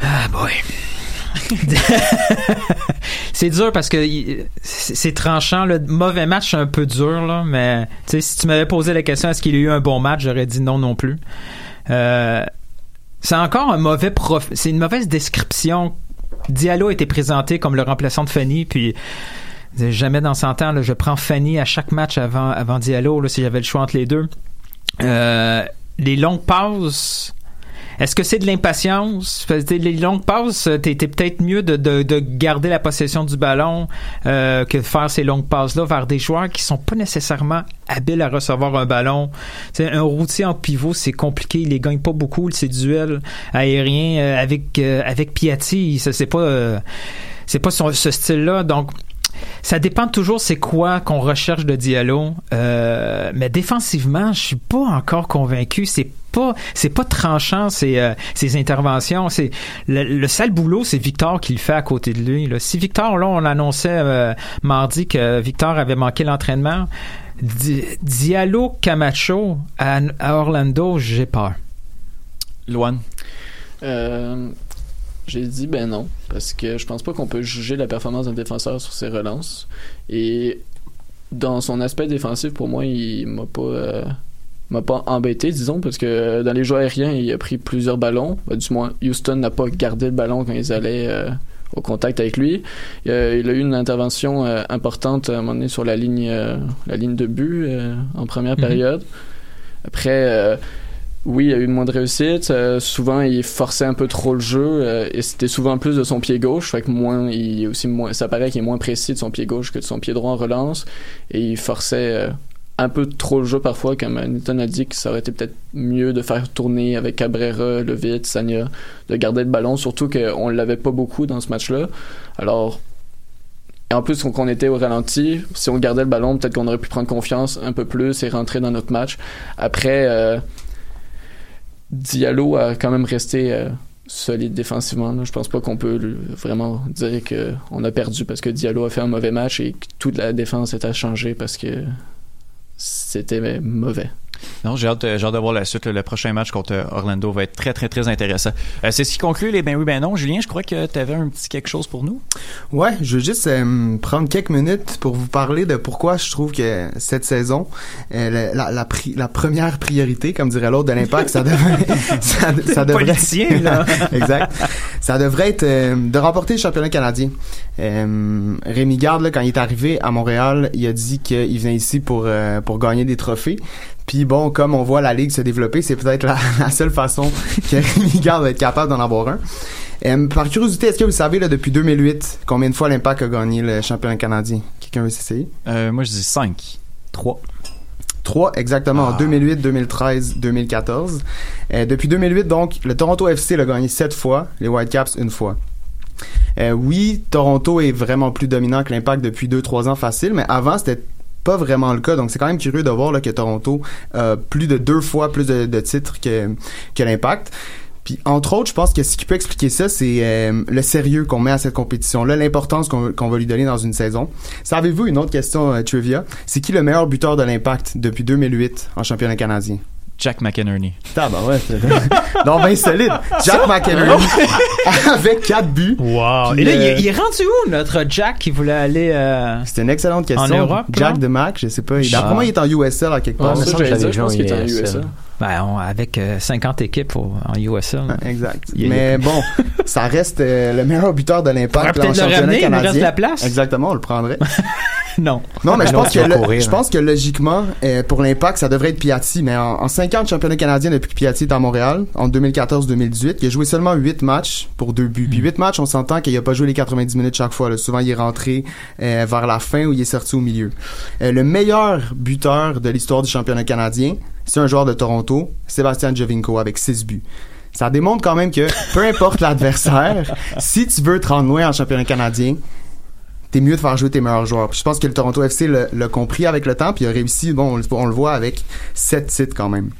Ah boy. c'est dur parce que c'est tranchant. Le mauvais match, c'est un peu dur, là, mais tu sais, si tu m'avais posé la question est-ce qu'il a eu un bon match, j'aurais dit non non plus. Euh, c'est encore un mauvais prof. C'est une mauvaise description. Diallo a été présenté comme le remplaçant de Fanny, puis jamais dans 100 ans, là, je prends Fanny à chaque match avant, avant Diallo, là, si j'avais le choix entre les deux. Euh, les longues pauses. Est-ce que c'est de l'impatience? Les longues passes, t'es t'es peut-être mieux de, de, de garder la possession du ballon euh, que de faire ces longues passes-là vers des joueurs qui sont pas nécessairement habiles à recevoir un ballon. T'sais, un routier en pivot, c'est compliqué. Il les gagne pas beaucoup, ces duels aériens euh, avec euh, avec Piatti. C'est pas euh, c'est pas ce style-là. Donc ça dépend toujours c'est quoi qu'on recherche de Diallo. Euh, mais défensivement, je suis pas encore convaincu. C'est pas c'est pas tranchant ces euh, ces interventions. C'est le, le sale boulot, c'est Victor qui le fait à côté de lui. Là. Si Victor là, on annonçait euh, mardi que Victor avait manqué l'entraînement. Di- Diallo Camacho à, à Orlando, j'ai peur. Loane. Euh, j'ai dit ben non, parce que je pense pas qu'on peut juger la performance d'un défenseur sur ses relances. Et dans son aspect défensif, pour moi, il m'a pas, euh, m'a pas embêté, disons, parce que dans les jeux aériens, il a pris plusieurs ballons. Ben, du moins, Houston n'a pas gardé le ballon quand ils allaient euh, au contact avec lui. Il a, il a eu une intervention euh, importante à un moment donné sur la ligne, euh, la ligne de but euh, en première Mhm. période. Après, euh, oui, il a eu moins de réussite. Euh, souvent, il forçait un peu trop le jeu euh, et c'était souvent plus de son pied gauche. Fait que moins, il aussi ça paraît qu'il est moins précis de son pied gauche que de son pied droit en relance et il forçait euh, un peu trop le jeu parfois. Comme Newton a dit que ça aurait été peut-être mieux de faire tourner avec Cabrera, Levitt, Sanya, de garder le ballon. Surtout qu'on l'avait pas beaucoup dans ce match-là. Alors Et en plus, qu'on était au ralenti, si on gardait le ballon, peut-être qu'on aurait pu prendre confiance un peu plus et rentrer dans notre match. Après, Diallo a quand même resté euh, solide défensivement. Je pense pas qu'on peut vraiment dire qu'on a perdu parce que Diallo a fait un mauvais match et que toute la défense est à changer parce que c'était mauvais. Non, j'ai hâte, j'ai hâte de voir la suite. là. Le prochain match contre euh, Orlando va être très, très, très intéressant. Euh, c'est ce qui conclut les ben oui, ben non. Julien, je crois que tu avais un petit quelque chose pour nous. Ouais, je veux juste euh, prendre quelques minutes pour vous parler de pourquoi je trouve que cette saison, euh, la, la, la pri- la première priorité, comme dirait l'autre, de l'impact, ça devrait, ça, ça devrait, Politicien, là. exact, ça devrait être euh, de remporter le championnat canadien. Euh, Rémi Garde, là, quand il est arrivé à Montréal, il a dit qu'il venait ici pour euh, pour gagner des trophées. Puis bon, comme on voit la ligue se développer, c'est peut-être la, la seule façon que Rémi Garde va être capable d'en avoir un. Euh, par curiosité, est-ce que vous savez, là, depuis 2008, combien de fois l'Impact a gagné le championnat canadien? Quelqu'un veut s'essayer? Euh, moi, je dis 5. 3. 3, exactement, en 2008, 2013, 2014. Euh, depuis 2008, donc, le Toronto FC l'a gagné 7 fois, les Whitecaps une fois. Euh, oui, Toronto est vraiment plus dominant que l'Impact depuis 2-3 ans facile, mais avant, c'était pas vraiment le cas. Donc, c'est quand même curieux de voir là, que Toronto a plus de deux fois plus de, titres que, l'Impact. Puis, entre autres, je pense que ce qui peut expliquer ça, c'est euh, le sérieux qu'on met à cette compétition-là, l'importance qu'on qu'on va lui donner dans une saison. Savez-vous une autre question euh, trivia? C'est qui le meilleur buteur de l'Impact depuis 2008 en championnat canadien? Jack McInerney. Ah ben ouais, non ben solide. Jack McInerney avec 4 buts. Wow. Puis, Et là, il, euh, est- il est rendu où, notre Jack qui voulait aller... euh, C'est une excellente question. En Europe, Jack de Mac, je sais pas. Je- D'après moi, il est en USL à quelque Ah, part. ça, j'allais que dire, je pense qu'il est en USL. USA. Ben, on- avec euh, 50 équipes au- en USL. Exact. Il- Mais bon, ça reste euh, le meilleur buteur de l'impact peut-être le ramener, il nous canadien. reste de la place. Exactement, on le prendrait. non. Non, mais je Non, pense que vas le- courir, je hein. pense que logiquement, euh, pour l'impact, ça devrait être Piatti. Mais en, en 5 ans de championnat canadien depuis que Piatti est à Montréal, en 2014-2018, il a joué seulement 8 matchs pour 2 buts. Puis 8 matchs, on s'entend qu'il a pas joué les 90 minutes chaque fois. là. Souvent, il est rentré euh, vers la fin ou il est sorti au milieu. Euh, le meilleur buteur de l'histoire du championnat canadien, c'est un joueur de Toronto, Sébastien Jovinko, avec 6 buts. Ça démontre quand même que, peu importe l'adversaire, si tu veux te rendre loin en championnat canadien, t'es mieux de faire jouer tes meilleurs joueurs. Puis je pense que le Toronto FC l'a compris avec le temps, puis il a réussi, bon, on, le- on le voit avec sept titres quand même.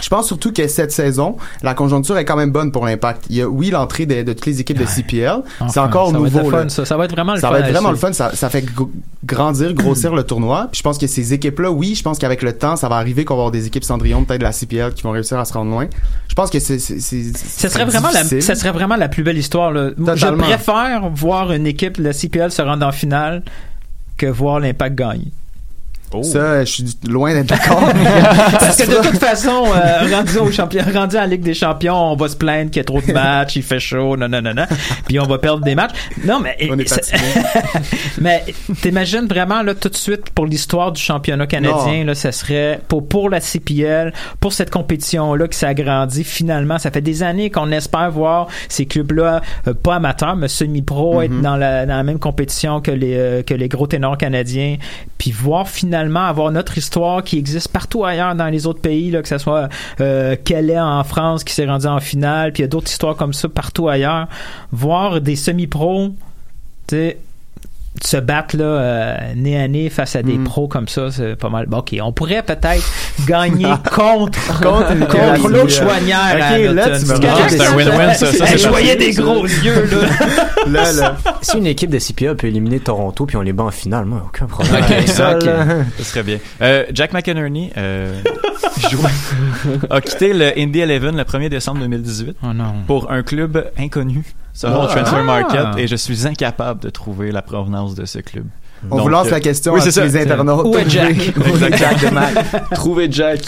Je pense surtout que cette saison, la conjoncture est quand même bonne pour l'impact. Il y a, oui, l'entrée de, de toutes les équipes de CPL. c'est encore ça va être nouveau. le fun, ça. Ça va être vraiment le Ça fun va être vraiment le fun. Ça, ça fait gr- grandir, grossir le tournoi. Puis je pense que ces équipes-là, oui, je pense qu'avec le temps, ça va arriver qu'on va avoir des équipes Cendrillon, peut-être de la CPL, qui vont réussir à se rendre loin. Je pense que c'est, serait vraiment la, ça serait vraiment la plus belle histoire. Là. Je préfère voir une équipe de la CPL se rendre en finale que voir l'Impact gagner. Ça, je suis loin d'être d'accord. Parce que de toute façon, euh, rendu, au champion, rendu en Ligue des Champions, on va se plaindre qu'il y a trop de matchs, il fait chaud, non, non, non, non. Puis on va perdre des matchs. Non, mais. On est mais t'imagines vraiment, là, tout de suite, pour l'histoire du championnat canadien, là, ça serait pour, pour la CPL, pour cette compétition-là qui s'agrandit finalement. Ça fait des années qu'on espère voir ces clubs-là, euh, pas amateurs, mais semi-pro, être dans la, dans la même compétition que les, euh, que les gros ténors canadiens. Puis voir finalement avoir notre histoire qui existe partout ailleurs dans les autres pays, là, que ce soit euh, Calais en France qui s'est rendu en finale, puis il y a d'autres histoires comme ça partout ailleurs. Voir des semi-pros, tu sais, se battre là, euh, nez à nez face à des Mm. pros comme ça, c'est pas mal. Bon, ok, on pourrait peut-être gagner contre Contre une contre l'autre. Ok, à là, tu me C'est un ça? win-win, ça. Ça, Je voyais des gros yeux, là. Là, là. Si une équipe de CPA peut éliminer Toronto puis on les bat en finale, moi, aucun problème. Ok, ça, ok. là. Ce serait bien. Euh, Jack McInerney euh, a quitté le Indy Eleven le 1er décembre 2018 Oh non. pour un club inconnu selon Ah. Transfer Market Ah. et je suis incapable de trouver la provenance de ce club. On Donc, vous lance euh, la question oui, à c'est tous ça. les internautes. Où est Jack? Où est Jack de Mac? Trouver Jack.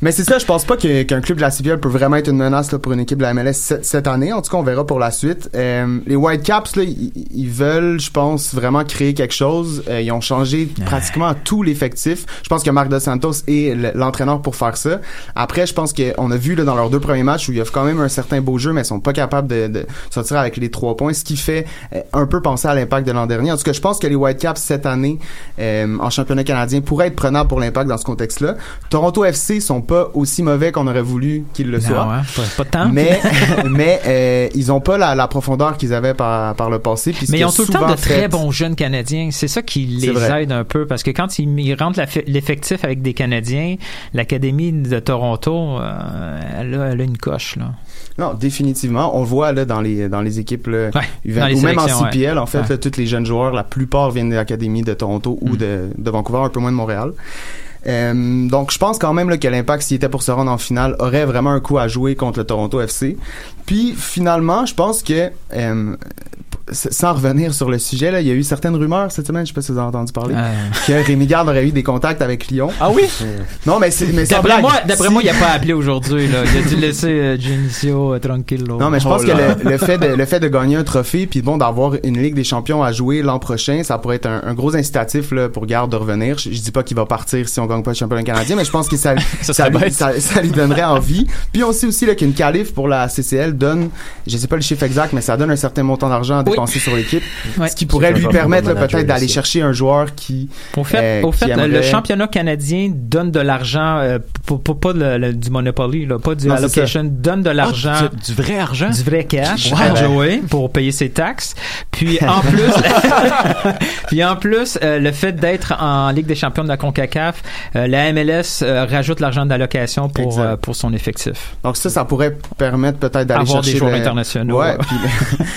Mais c'est ça, je pense pas que- qu'un club de la CPL peut vraiment être une menace là, pour une équipe de la MLS cette, année. En tout cas, on verra pour la suite. Euh, les Whitecaps, là, ils ils veulent, je pense, vraiment créer quelque chose. Euh, ils ont changé pratiquement tout l'effectif. Je pense que Marc Dos Santos est le- l'entraîneur pour faire ça. Après, je pense qu'on a vu là, dans leurs deux premiers matchs où il y a quand même un certain beau jeu, mais ils sont pas capables de, de sortir avec les trois points, ce qui fait euh, un peu penser à l'impact de l'an dernier. En tout cas, je pense que les Whitecaps cette année euh, en championnat canadien pourraient être prenables pour l'impact dans ce contexte-là. Toronto FC sont pas aussi mauvais qu'on aurait voulu qu'ils le soient. ouais, pas, temps. Mais, mais euh, ils ont pas la, la profondeur qu'ils avaient par, par le passé. Mais ils ont tout le temps de très bons jeunes Canadiens. C'est ça qui les aide un peu parce que quand ils, ils rentrent l'effectif avec des Canadiens, l'Académie de Toronto, euh, elle, a, elle a une coche. Là. Non, définitivement. On le voit là dans les dans les équipes là, U20, dans les ou même en CPL. En fait, ouais. là, tous les jeunes joueurs, la plupart viennent de l'académie de Toronto Mm. ou de, de Vancouver, un peu moins de Montréal. Euh, donc, je pense quand même là, que l'Impact, s'il était pour se rendre en finale, aurait vraiment un coup à jouer contre le Toronto FC. Puis, finalement, je pense que, euh, sans revenir sur le sujet, là, il y a eu certaines rumeurs cette semaine, je sais pas si vous avez entendu parler, Euh. que Rémi Garde aurait eu des contacts avec Lyon. Ah oui? Non, mais c'est mais D'après blague. moi, d'après Si- moi, il a pas appelé aujourd'hui. là. Il a dû laisser euh, Genesio euh, tranquillo. Non, mais je Oh pense que là. le, le fait de, le fait de gagner un trophée, puis bon, d'avoir une Ligue des champions à jouer l'an prochain, ça pourrait être un, un gros incitatif là, pour Garde de revenir. Je, je dis pas qu'il va partir si on gagne pas le championnat canadien, mais je pense que ça, Ça lui, bête. ça, ça lui donnerait envie. Puis on sait aussi là, qu'une qualif pour la CCL donne, je sais pas le chiffre exact, mais ça donne un certain montant d'argent à dépenser sur l'équipe, Ouais. ce qui pourrait lui permettre peut-être d'aller chercher un joueur qui... Au fait, euh, au fait qui le- championnat canadien donne de l'argent, euh, pas, pas, pas le- le- du Monopoly, là, pas du Non, allocation, donne de l'argent. Ah, du, du vrai argent? du vrai cash Wow. à Joey pour payer ses taxes. Puis en plus, puis en plus, euh, le fait d'être en Ligue des champions de la CONCACAF, euh, la MLS euh, rajoute l'argent d'allocation pour euh, pour son effectif. Donc ça, ça pourrait permettre peut-être d'aller chercher des joueurs le- internationaux. Ouais, puis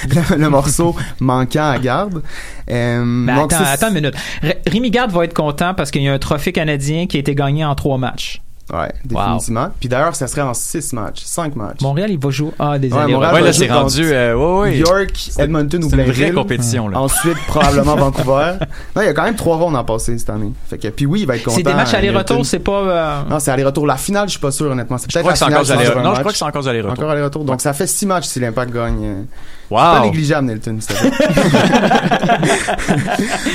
le, le morceau manquant à garde. Mais donc attends, attends une minute. R- Rémi Garde va être content parce qu'il y a un trophée canadien qui a été gagné en trois matchs. Ouais, définitivement. Puis d'ailleurs, ça serait en six matchs, cinq matchs. Montréal, il va jouer ah des Ouais, Montréal Ouais, là, jouer c'est rendu, euh, ouais, ouais. York, Edmonton ou C'est une vraie Blainville. compétition, là. Ensuite, probablement Vancouver. Non, il y a quand même trois rondes à passer cette année. Fait que, puis oui, il va être content. C'est des matchs euh, aller-retour, c'est pas euh, Non, c'est aller-retour. La finale, je suis pas sûr, honnêtement. C'est Je peut-être la finale encore aller Non, je match. crois que c'est encore aller retour. Encore aller-retour. Donc, ça fait six matchs si l'Impact gagne. euh, C'est pas Wow! négligeable, plaît.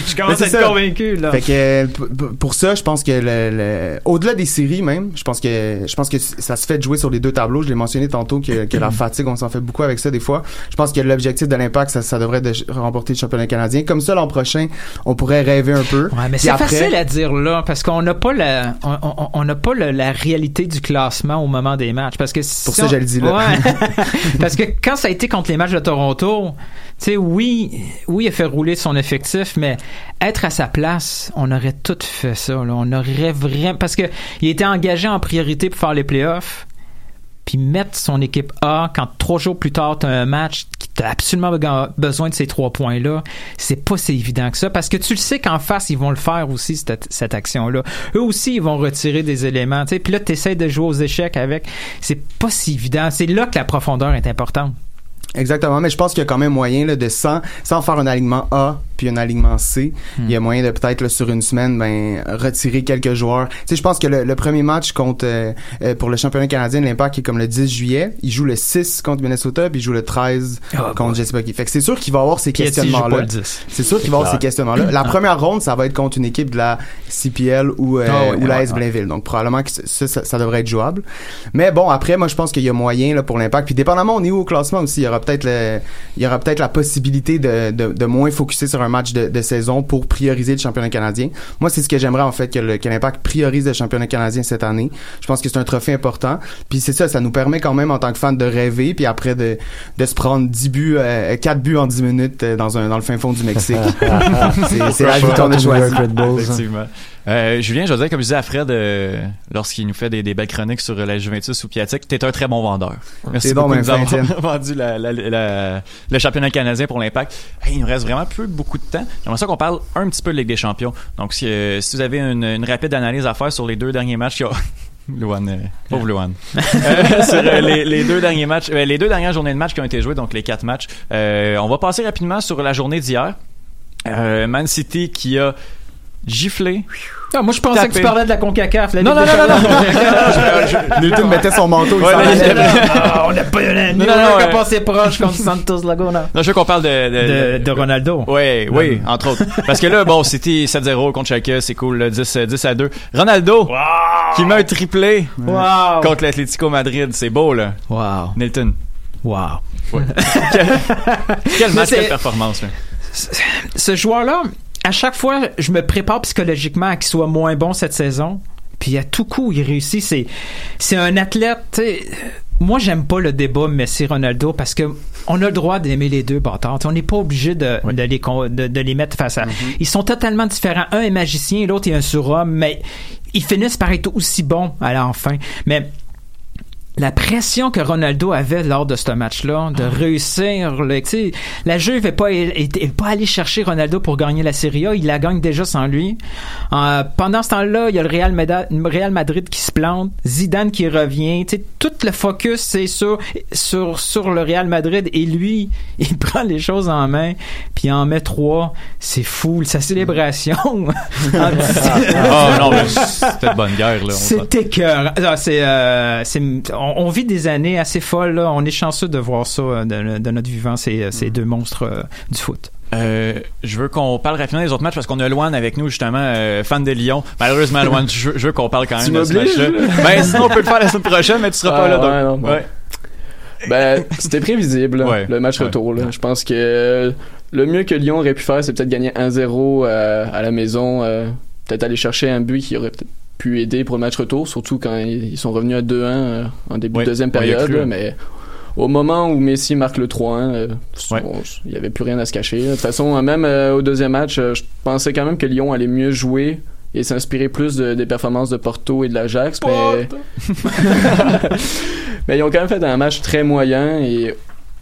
je commence à être convaincu là. Fait que pour ça, je pense que au-delà des séries même, je pense que je pense que ça se fait de jouer sur les deux tableaux. Je l'ai mentionné tantôt que, que la fatigue, on s'en fait beaucoup avec ça des fois. Je pense que l'objectif de l'impact, ça, ça devrait être de remporter le championnat canadien. Comme ça, l'an prochain, on pourrait rêver un peu. Ouais, mais Puis c'est après- facile à dire là parce qu'on n'a pas la on- n'a pas le- la réalité du classement au moment des matchs parce que si Pour ça, on- je le dis là. Ouais. parce que quand ça a été contre les matchs de Toronto, tu sais oui, oui, il a fait rouler son effectif mais être à sa place, on aurait tout fait ça là, on aurait vraiment parce que il était engagé en priorité pour faire les playoffs puis mettre son équipe A quand trois jours plus tard t'as un match qui t'as absolument be- besoin de ces trois points là c'est pas si évident que ça. Parce que tu le sais qu'en face ils vont le faire aussi cette, cette action là eux aussi ils vont retirer des éléments tu sais. Puis là t'essaies de jouer aux échecs avec. C'est pas si évident. C'est là que la profondeur est importante. Exactement, mais je pense qu'il y a quand même moyen de sans, sans faire un alignement A puis un alignement C, Hmm. il y a moyen de peut-être sur une semaine ben retirer quelques joueurs. Tu sais, je pense que le, le premier match contre euh, euh, pour le championnat canadien, l'Impact est comme le 10 juillet, il joue le 6 contre Minnesota puis il joue le 13 Ah, contre je sais pas qui. Fait que c'est sûr qu'il va avoir ces Puis, il joue questionnements pas là. le 10. C'est sûr qu'il va avoir ces questionnements-là. La première ronde, ça va être contre une équipe de la CPL ou, euh, Ah ouais, ou la S Blainville. Donc, probablement que ça, ça, ça devrait être jouable. Mais bon, après, moi, je pense qu'il y a moyen là, pour l'impact. Puis, dépendamment, on est où au classement aussi. Il y aura peut-être il y aura peut-être la possibilité de, de, de moins focuser sur un match de, de saison pour prioriser le championnat canadien. Moi, c'est ce que j'aimerais, en fait, que, le, que l'impact priorise le championnat canadien cette année. Je pense que c'est un trophée important. Puis, c'est ça, ça nous permet quand même, en tant que fan, de rêver. Puis après, de, de se prendre 10 buts, euh, 4 buts en 10 minutes euh, dans, un, dans le fin fond du Mexique. c'est c'est la vie qu'on a choisie. Effectivement. Euh, Julien, je veux dire, comme je disais à Fred, euh, lorsqu'il nous fait des, des belles chroniques sur la Juventus ou Piatic, t'es un très bon vendeur. Merci beaucoup de bien nous avoir vendu la- la- la- le championnat canadien pour l'impact. Hey, il nous reste vraiment plus beaucoup de temps. J'aimerais ça qu'on parle un petit peu de Ligue des Champions. Donc, si, euh, si vous avez une, une rapide analyse à faire sur les deux derniers matchs, qu'il y a- Luan, euh, pauvre Luan. Euh, sur euh, les, les deux derniers matchs, euh, les deux dernières journées de match qui ont été jouées, donc les quatre matchs. Euh, on va passer rapidement sur la journée d'hier. Euh, Man City qui a giflé. Ah, moi je pensais que tu parlais de la CONCACAF Non, non, non, non, Champions. Newton mettait son manteau. Ouais, là, Ah, on n'a pas eu la Non, nuit, non, on non, a ouais. passé proche contre Santos Laguna. Non, je veux qu'on parle de, De, de Ronaldo. Oui, oui, entre autres. Parce que là, bon, c'était 7-0 contre Schalke, c'est cool, là, 10, euh, 10 à 2. Ronaldo, qui met un triplé Wow. contre l'Atlético Madrid, c'est beau, là. Wow. Nilton. Wow. Quel, match, quelle performance, là. Ce joueur-là, à chaque fois, je me prépare psychologiquement à qu'il soit moins bon cette saison. Puis à tout coup, il réussit. C'est, c'est un athlète. tu sais, Moi, j'aime pas le débat Messi-Ronaldo parce que on a le droit d'aimer les deux bâtards. On n'est pas obligé de, de, les, de, de les mettre face à. Ils sont totalement différents. Un est magicien, l'autre est un surhomme, mais ils finissent par être aussi bons à la fin. Mais la pression que Ronaldo avait lors de ce match-là, de réussir, le, tu sais, la Juve n'est pas, est, est pas allé chercher Ronaldo pour gagner la Serie A, il la gagne déjà sans lui. Euh, pendant ce temps-là, il y a le Real, Meda- Real Madrid qui se plante, Zidane qui revient, tu sais, tout le focus c'est sur, sur, sur le Real Madrid et lui, il prend les choses en main, puis il en met trois, c'est fou, sa célébration. Ah non, mais c'était bonne guerre, là. c'est écœurant. Ah, c'est, euh, c'est, on, on vit des années assez folles. Là. On est chanceux de voir ça euh, de, de notre vivant, ces, ces deux monstres euh, du foot. Euh, je veux qu'on parle rapidement des autres matchs parce qu'on a Loan avec nous justement, euh, fan de Lyon. Malheureusement, Loan, je, veux- je veux qu'on parle quand même Tu de ce match-là. là? Ben sinon, on peut le faire la semaine prochaine, mais tu seras pas Ah, là. donc. ouais, non, bon. Ouais. Ben, c'était prévisible, Ouais. le match Ouais. retour. Là. Je pense que euh, le mieux que Lyon aurait pu faire, c'est peut-être gagner 1-0 euh, à la maison. euh, peut-être aller chercher un but qui aurait peut-être pu aider pour le match retour, surtout quand ils sont revenus à 2-1 euh, en début Ouais, de deuxième période. cru, là, hein. mais au moment où Messi marque le 3-1, euh, Ouais. il n'y avait plus rien à se cacher. De toute façon, euh, même euh, au deuxième match, je pensais quand même que Lyon allait mieux jouer et s'inspirer plus de- des performances de Porto et de l'Ajax. Mais... mais ils ont quand même fait un match très moyen et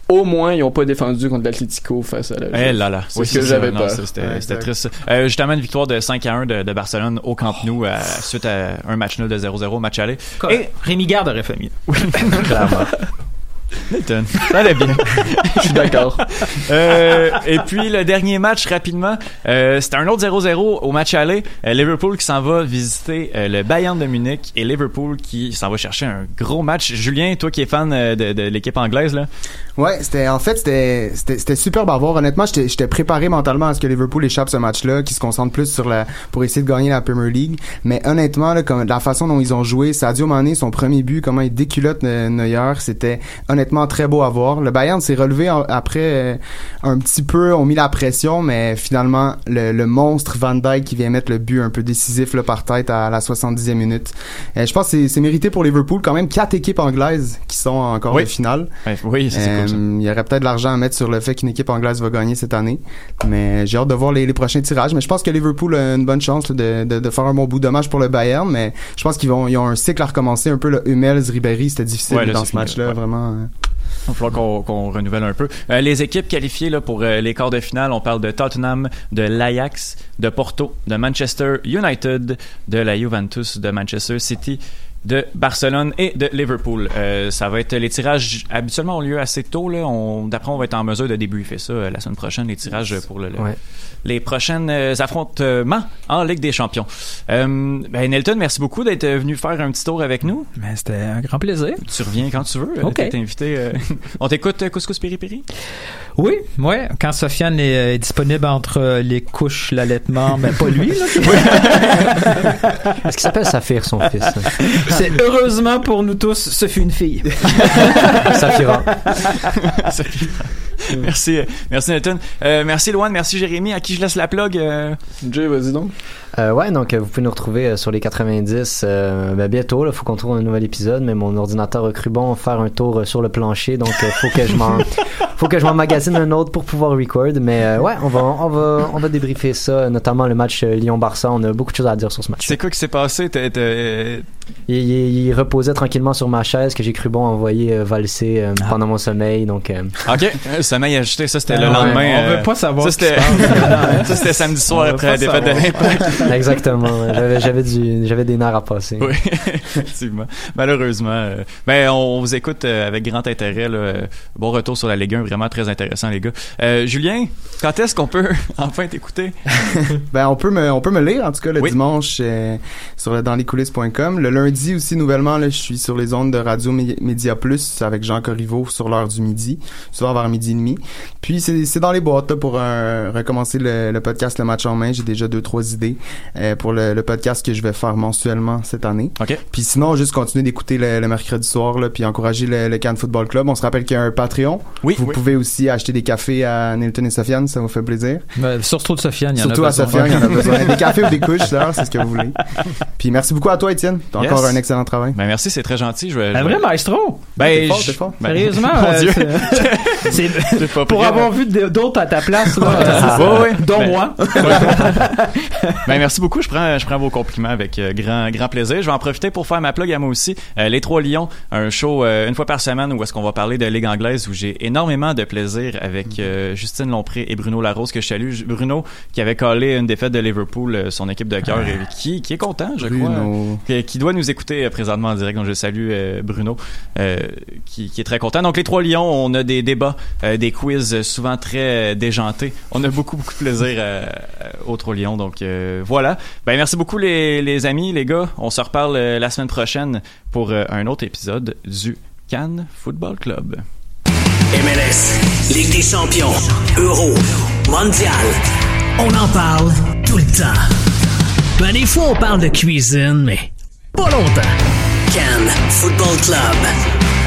au moins, ils n'ont pas défendu contre l'Atlético face à la Eh là là, C'est Oui, ce que j'avais C'était triste. Euh, justement, une victoire de 5 à 1 de, de Barcelone au Camp Nou à- suite à un match nul de 0-0 au match aller. Et Rémi Garde aurait fait mieux. Clairement. Nathan, ça allait bien. Je suis d'accord. Euh, et puis le dernier match rapidement, euh, c'était un autre 0-0 au match aller. Euh, Liverpool qui s'en va visiter euh, le Bayern de Munich et Liverpool qui s'en va chercher un gros match. Julien, toi qui es fan euh, de, de l'équipe anglaise là, Ouais, c'était en fait c'était c'était c'était superbe à voir. Honnêtement, j'étais j'étais préparé mentalement à ce que Liverpool échappe ce match-là, qui se concentre plus sur la pour essayer de gagner la Premier League. Mais honnêtement, là, comme la façon dont ils ont joué, Sadio Mané, son premier but, comment il déculotte Neuer, c'était honnêtement très beau à voir. Le Bayern s'est relevé en- après euh, un petit peu, ont mis la pression, mais finalement le, le monstre Van Dijk qui vient mettre le but un peu décisif là par tête à la 70e minute. Euh, je pense que c'est- mérité pour Liverpool. Quand même quatre équipes anglaises qui sont encore Oui. en finale. Oui, ça, c'est cool, ça. Euh, Il y aurait peut-être de l'argent à mettre sur le fait qu'une équipe anglaise va gagner cette année. Mais j'ai hâte de voir les, les prochains tirages. Mais je pense que Liverpool a une bonne chance là, de, de, de faire un bon bout de match pour le Bayern. Mais je pense qu'ils vont ils ont un cycle à recommencer un peu. Le Hummels, Ribéry, c'était difficile Ouais, là, dans ce match-là. ouais. Vraiment. Il va qu'on renouvelle un peu. Euh, les équipes qualifiées pour euh, les quarts de finale, on parle de Tottenham, de l'Ajax, de Porto, de Manchester United, de la Juventus, de Manchester City, de Barcelone et de Liverpool. Euh, ça va être les tirages habituellement ont lieu assez tôt. Là. On, d'après, on va être en mesure de débriefer ça euh, la semaine prochaine, les tirages pour le, le- Ouais. les prochaines euh, affrontements en Ligue des Champions. Euh, ben, Nelton, merci beaucoup d'être venu faire un petit tour avec nous. Mais c'était un grand plaisir. Tu reviens quand tu veux. Ok. T'es invité. euh, on t'écoute euh, Couscous Piri Piri? Oui, ouais. Quand Sofiane est, est disponible entre euh, les couches, l'allaitement, mais pas lui, là. Est-ce qu'il s'appelle Saphir, son fils? C'est heureusement pour nous tous, ce fut une fille. Saphira. merci, euh, merci Nathan. Euh, merci Loane, merci Jérémy. À qui je laisse la plug euh, Jay, vas-y donc. Euh, ouais, donc euh, vous pouvez nous retrouver sur les 90 euh, ben, bientôt. Il faut qu'on trouve un nouvel épisode, mais mon ordinateur a cru bon faire un tour sur le plancher, donc euh, faut que je m'en faut que je m'en magasine un autre pour pouvoir record. Mais euh, ouais, on va on va on va débriefer ça, notamment le match Lyon-Barça. On a beaucoup de choses à dire sur ce match. C'est quoi qui s'est passé? T'es- t'es- Il, il- il reposait tranquillement sur ma chaise que j'ai cru bon envoyer valser euh, pendant mon sommeil. Donc euh, Euh, sommeil ajusté, ça c'était Ah le ouais, lendemain. on euh, veut pas savoir Ça ce qui c'était, se passe. ça c'était samedi soir après la défaite de l'Impact. exactement, j'avais j'avais du j'avais des nerfs à passer. Oui, effectivement. Malheureusement. euh, ben, on vous écoute euh, avec grand intérêt. là. Bon retour sur la Ligue 1, vraiment très intéressant, les gars. Euh, Julien, quand est-ce qu'on peut enfin t'écouter? Ben on peut me on peut me lire en tout cas le Oui. dimanche euh, sur le dansleschoulisses.com. Le lundi aussi nouvellement là, je suis sur les ondes de Radio Mé- Média Plus avec Jean Corriveau sur l'heure du midi, souvent vers midi et demi. Puis c'est c'est dans les boîtes là, pour euh, recommencer le, le podcast Le Match en main. J'ai déjà deux trois idées euh, pour le, le podcast que je vais faire mensuellement cette année. OK. Puis sinon juste continuer d'écouter le, le mercredi soir là, puis encourager le, le Cannes Football Club. On se rappelle qu'il y a un Patreon. Oui, Vous oui. pouvez aussi acheter des cafés à Nilton et Sofiane, ça vous fait plaisir. Ben, surtout de Sofiane, il y en Surtout a à besoin. Sofiane, il y en a besoin. Des cafés ou des couches, c'est ce que vous voulez. Puis merci beaucoup à toi, Étienne. T'as Yes. encore un excellent travail. Ben merci, c'est très gentil. Je vais, Un je vrai vais- maestro! Ben, fort, fort. ben, Sérieusement, mon euh, Dieu. pas pour avoir ben- vu d'autres à ta place, là, Ouais, euh, ouais. dont Ben- moi. Ben, merci beaucoup. Je prends, je prends vos compliments avec euh, grand, grand plaisir. Je vais en profiter pour faire ma plug à moi aussi. Euh, Les Trois Lions, un show euh, une fois par semaine où est-ce qu'on va parler de Ligue anglaise où j'ai énormément de plaisir avec euh, Justine Lompré et Bruno Larose que je salue. Bruno qui avait collé une défaite de Liverpool, son équipe de cœur, et qui, qui est content, je crois. Bruno. Qui, qui doit nous écouter présentement en direct. Donc je salue Bruno qui, qui est très content. Donc les Trois Lions, on a des débats, des quiz euh, souvent très euh, déjantés. On a beaucoup beaucoup de plaisir euh, euh, aux Trois Lions. Donc voilà. Ben merci beaucoup les, les amis, les gars. On se reparle la semaine prochaine pour un autre épisode du Cannes Football Club. MLS, Ligue des champions, Euro, Mondial. On en parle tout le temps. Ben, des fois, on parle de cuisine, mais pas longtemps. Cannes Football Club.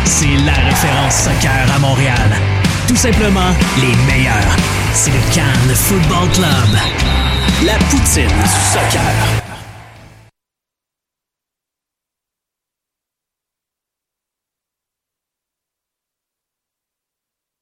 C'est la référence soccer à Montréal. Tout simplement les meilleurs. C'est le Cannes Football Club. La poutine du soccer.